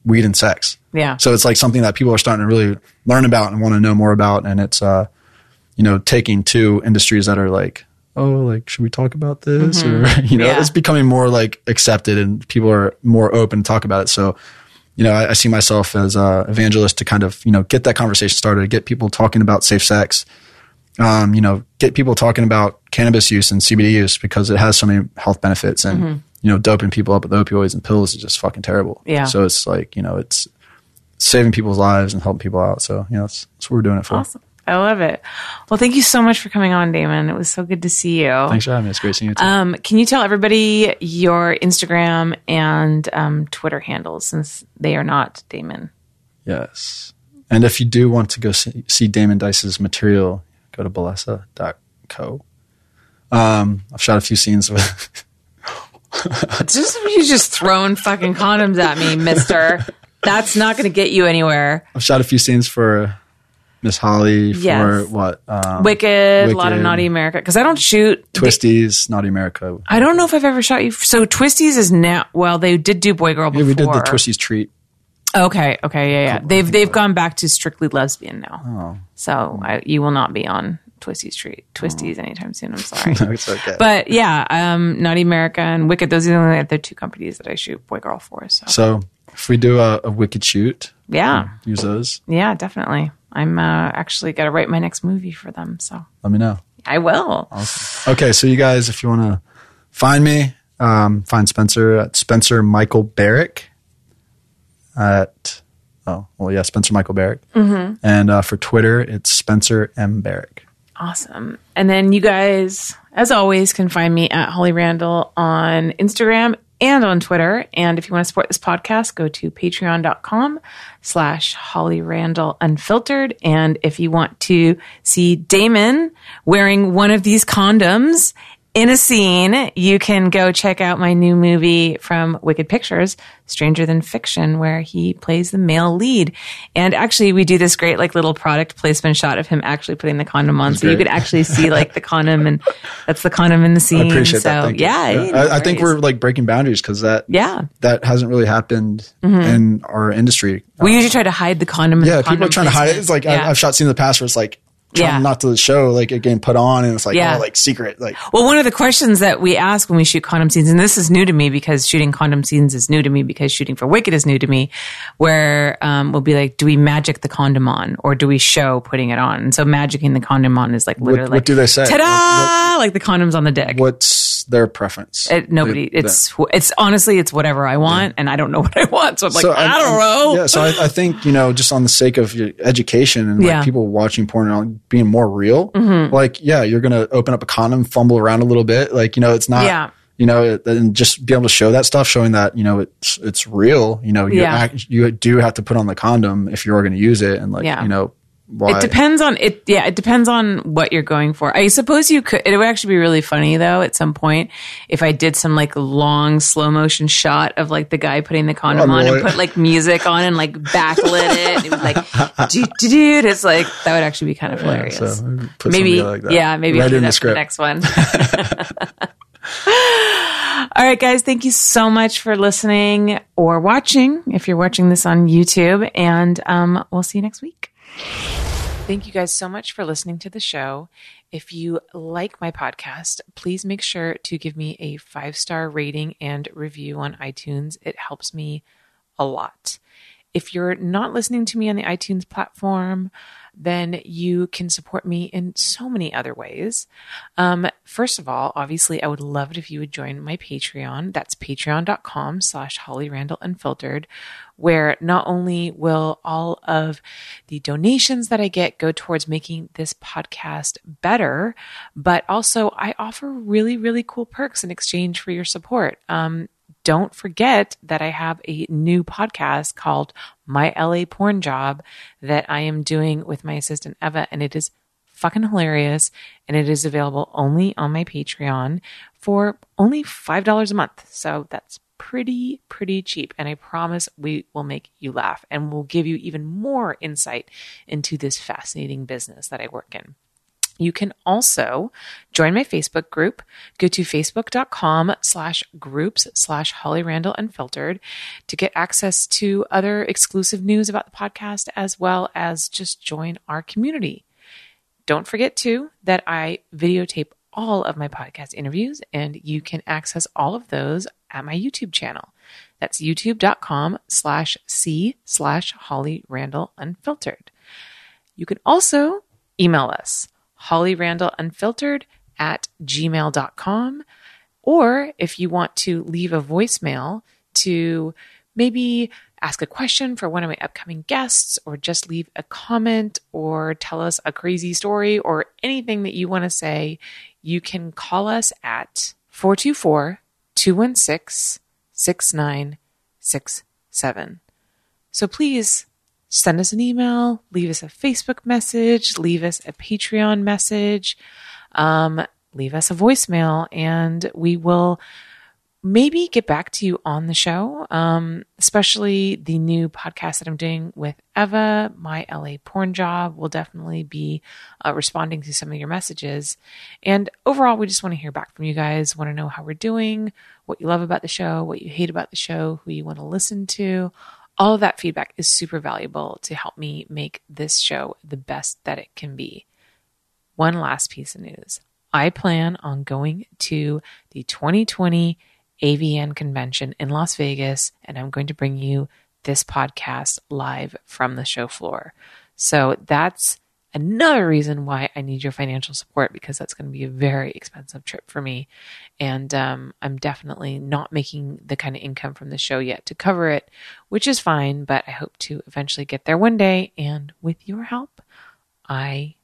weed and sex.
Yeah.
So it's like something that people are starting to really learn about and want to know more about, and it's uh, you know, taking two industries that are like, oh, like should we talk about this, or you know,
Yeah.
it's becoming more like accepted, and people are more open to talk about it. So. You know, I, I see myself as a evangelist to kind of, you know, get that conversation started, get people talking about safe sex, um, you know, get people talking about cannabis use and CBD use because it has so many health benefits and,
Mm-hmm.
you know, doping people up with opioids and pills is just fucking terrible.
Yeah.
So it's like, you know, it's saving people's lives and helping people out. So, you know, that's, that's what we're doing it for.
Awesome. I love it. Well, thank you so much for coming on, Damon. It was so good to see you.
Thanks for having me. It's great seeing you too.
Um, can you tell everybody your Instagram and um, Twitter handles since they are not Damon?
yes. And if you do want to go see, see Damon Dyce's material, go to bellesa.co. Um, I've shot a few scenes with
It's just you just throwing fucking condoms at me, Mister. That's not going to get you anywhere.
I've shot a few scenes for Miss Holly for
Yes.
what um,
Wicked, a lot of
Wicked.
Naughty America. Because I don't shoot.
Twistys, Naughty America.
I don't know if I've ever shot you. So Twistys is now. Well, they did do Boy Girl
Yeah,
before.
we did the Twistys treat.
Okay, okay, yeah, yeah. They've they've gone back to strictly lesbian now.
Oh.
So I, you will not be on Twistys Street, Twistys anytime soon. I'm sorry.
No, it's okay.
But yeah, um, Naughty America and Wicked, those are the only other two companies that I shoot Boy Girl for. So
so if we do a, a wicked shoot,
yeah,
use those.
yeah, definitely. I'm uh, actually got to write my next movie for them. So
Let me know.
I will. Awesome.
Okay, so you guys, if you want to find me, um, find Spencer at Spencer Michael Barrick at oh well yeah Spencer Michael Barrick, mm-hmm. and uh, for Twitter it's Spencer M Barrick.
Awesome. And then you guys, as always, can find me at Holly Randall on Instagram and on Twitter. And if you want to support this podcast, go to patreon.com slash Holly Randall Unfiltered. And if you want to see Damon wearing one of these condoms in a scene, you can go check out my new movie from Wicked Pictures, Stranger Than Fiction, where he plays the male lead. And actually, we do this great, like, little product placement shot of him actually putting the condom on. So you could actually see, like, the condom, and that's the condom in the scene.
I appreciate
so,
that. You.
yeah.
I, I think we're like breaking boundaries because that
Yeah.
that hasn't really happened mm-hmm. in our industry.
We usually try to hide the condom.
yeah,
the
people are
condom
trying to hide it. It's like
Yeah.
I've shot scenes in the past where it's like trying
Yeah.
not to the show like it getting put on, and it's like
Yeah.
oh like secret like
Well, one of the questions that we ask when we shoot condom scenes, and this is new to me because shooting condom scenes is new to me because shooting for Wicked is new to me, where um, we'll be like, do we magic the condom on or do we show putting it on? And so magicking the condom on is like literally
what
like,
do they say?
Ta-da! like the condom's on the dick.
what's their preference?
It, nobody, it's, it's honestly, it's whatever I want and I don't know what I want. So I'm like,
So
I,
I'm-
don't know.
Yeah, so I, I think you know, just on the sake of education and like
Yeah.
people watching porn and being more real,
Mm-hmm.
like yeah, you're gonna open up a condom, fumble around a little bit, like you know, it's not.
Yeah.
You know, and just be able to show that stuff, showing that you know it's it's real. You know, you
Yeah.
act, you do have to put on the condom if you're going to use it, and like
Yeah.
you know, why?
It depends on it. Yeah, it depends on what you're going for. I suppose you could. It would actually be really funny though at some point if I did some like long slow motion shot of like the guy putting the condom on and put like music on and like backlit it. And it was like, dude, it's like that would actually be kind of hilarious.
so put
maybe,
like
yeah, maybe do
in
that
the
for the next one. All right, guys, thank you so much for listening or watching if you're watching this on YouTube, and um, we'll see you next week. Thank you guys so much for listening to the show. If you like my podcast, please make sure to give me a five star rating and review on iTunes. It helps me a lot. If you're not listening to me on the iTunes platform, then you can support me in so many other ways. Um, first of all, obviously, I would love it if you would join my Patreon. That's patreon.com slash Holly Randall Unfiltered, where not only will all of the donations that I get go towards making this podcast better, but also I offer really, really cool perks in exchange for your support. Um, don't forget that I have a new podcast called My LA Porn Job that I am doing with my assistant Eva, and it is fucking hilarious. And it is available only on my Patreon for only $5 a month. So that's pretty, pretty cheap. And I promise we will make you laugh and we'll give you even more insight into this fascinating business that I work in. You can also join my Facebook group. Go to facebook.com slash groups slash Holly Randall Unfiltered to get access to other exclusive news about the podcast as well as just join our community. Don't forget too that I videotape all of my podcast interviews and you can access all of those at my YouTube channel. That's youtube.com slash C slash Holly Randall Unfiltered. You can also email us Holly Randall Unfiltered at gmail.com. Or if you want to leave a voicemail to maybe ask a question for one of my upcoming guests, or just leave a comment, or tell us a crazy story, or anything that you want to say, you can call us at 424 216 6967. So please send us an email, leave us a Facebook message, leave us a Patreon message, um, leave us a voicemail, and we will maybe get back to you on the show, um, especially the new podcast that I'm doing with Eva, my LA porn job. will definitely be uh, responding to some of your messages. And overall, we just want to hear back from you guys, want to know how we're doing, what you love about the show, what you hate about the show, who you want to listen to. All of that feedback is super valuable to help me make this show the best that it can be. One last piece of news. I plan on going to the 2020 AVN convention in Las Vegas, and I'm going to bring you this podcast live from the show floor. So that's another reason why I need your financial support because that's going to be a very expensive trip for me. And um, I'm definitely not making the kind of income from the show yet to cover it, which is fine, but I hope to eventually get there one day. And with your help, I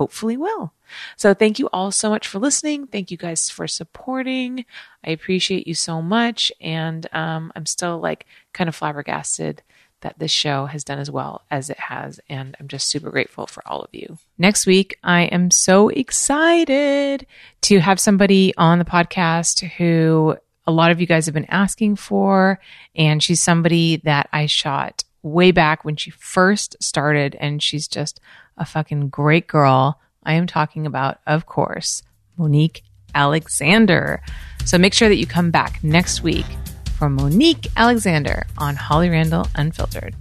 hopefully will. So thank you all so much for listening. Thank you guys for supporting. I appreciate you so much. And um, I'm still like kind of flabbergasted that this show has done as well as it has. And I'm just super grateful for all of you. Next week, I am so excited to have somebody on the podcast who a lot of you guys have been asking for. And she's somebody that I shot way back when she first started. And she's just a fucking great girl. I am talking about, of course, Monique Alexander. So make sure that you come back next week for Monique Alexander on Holly Randall Unfiltered.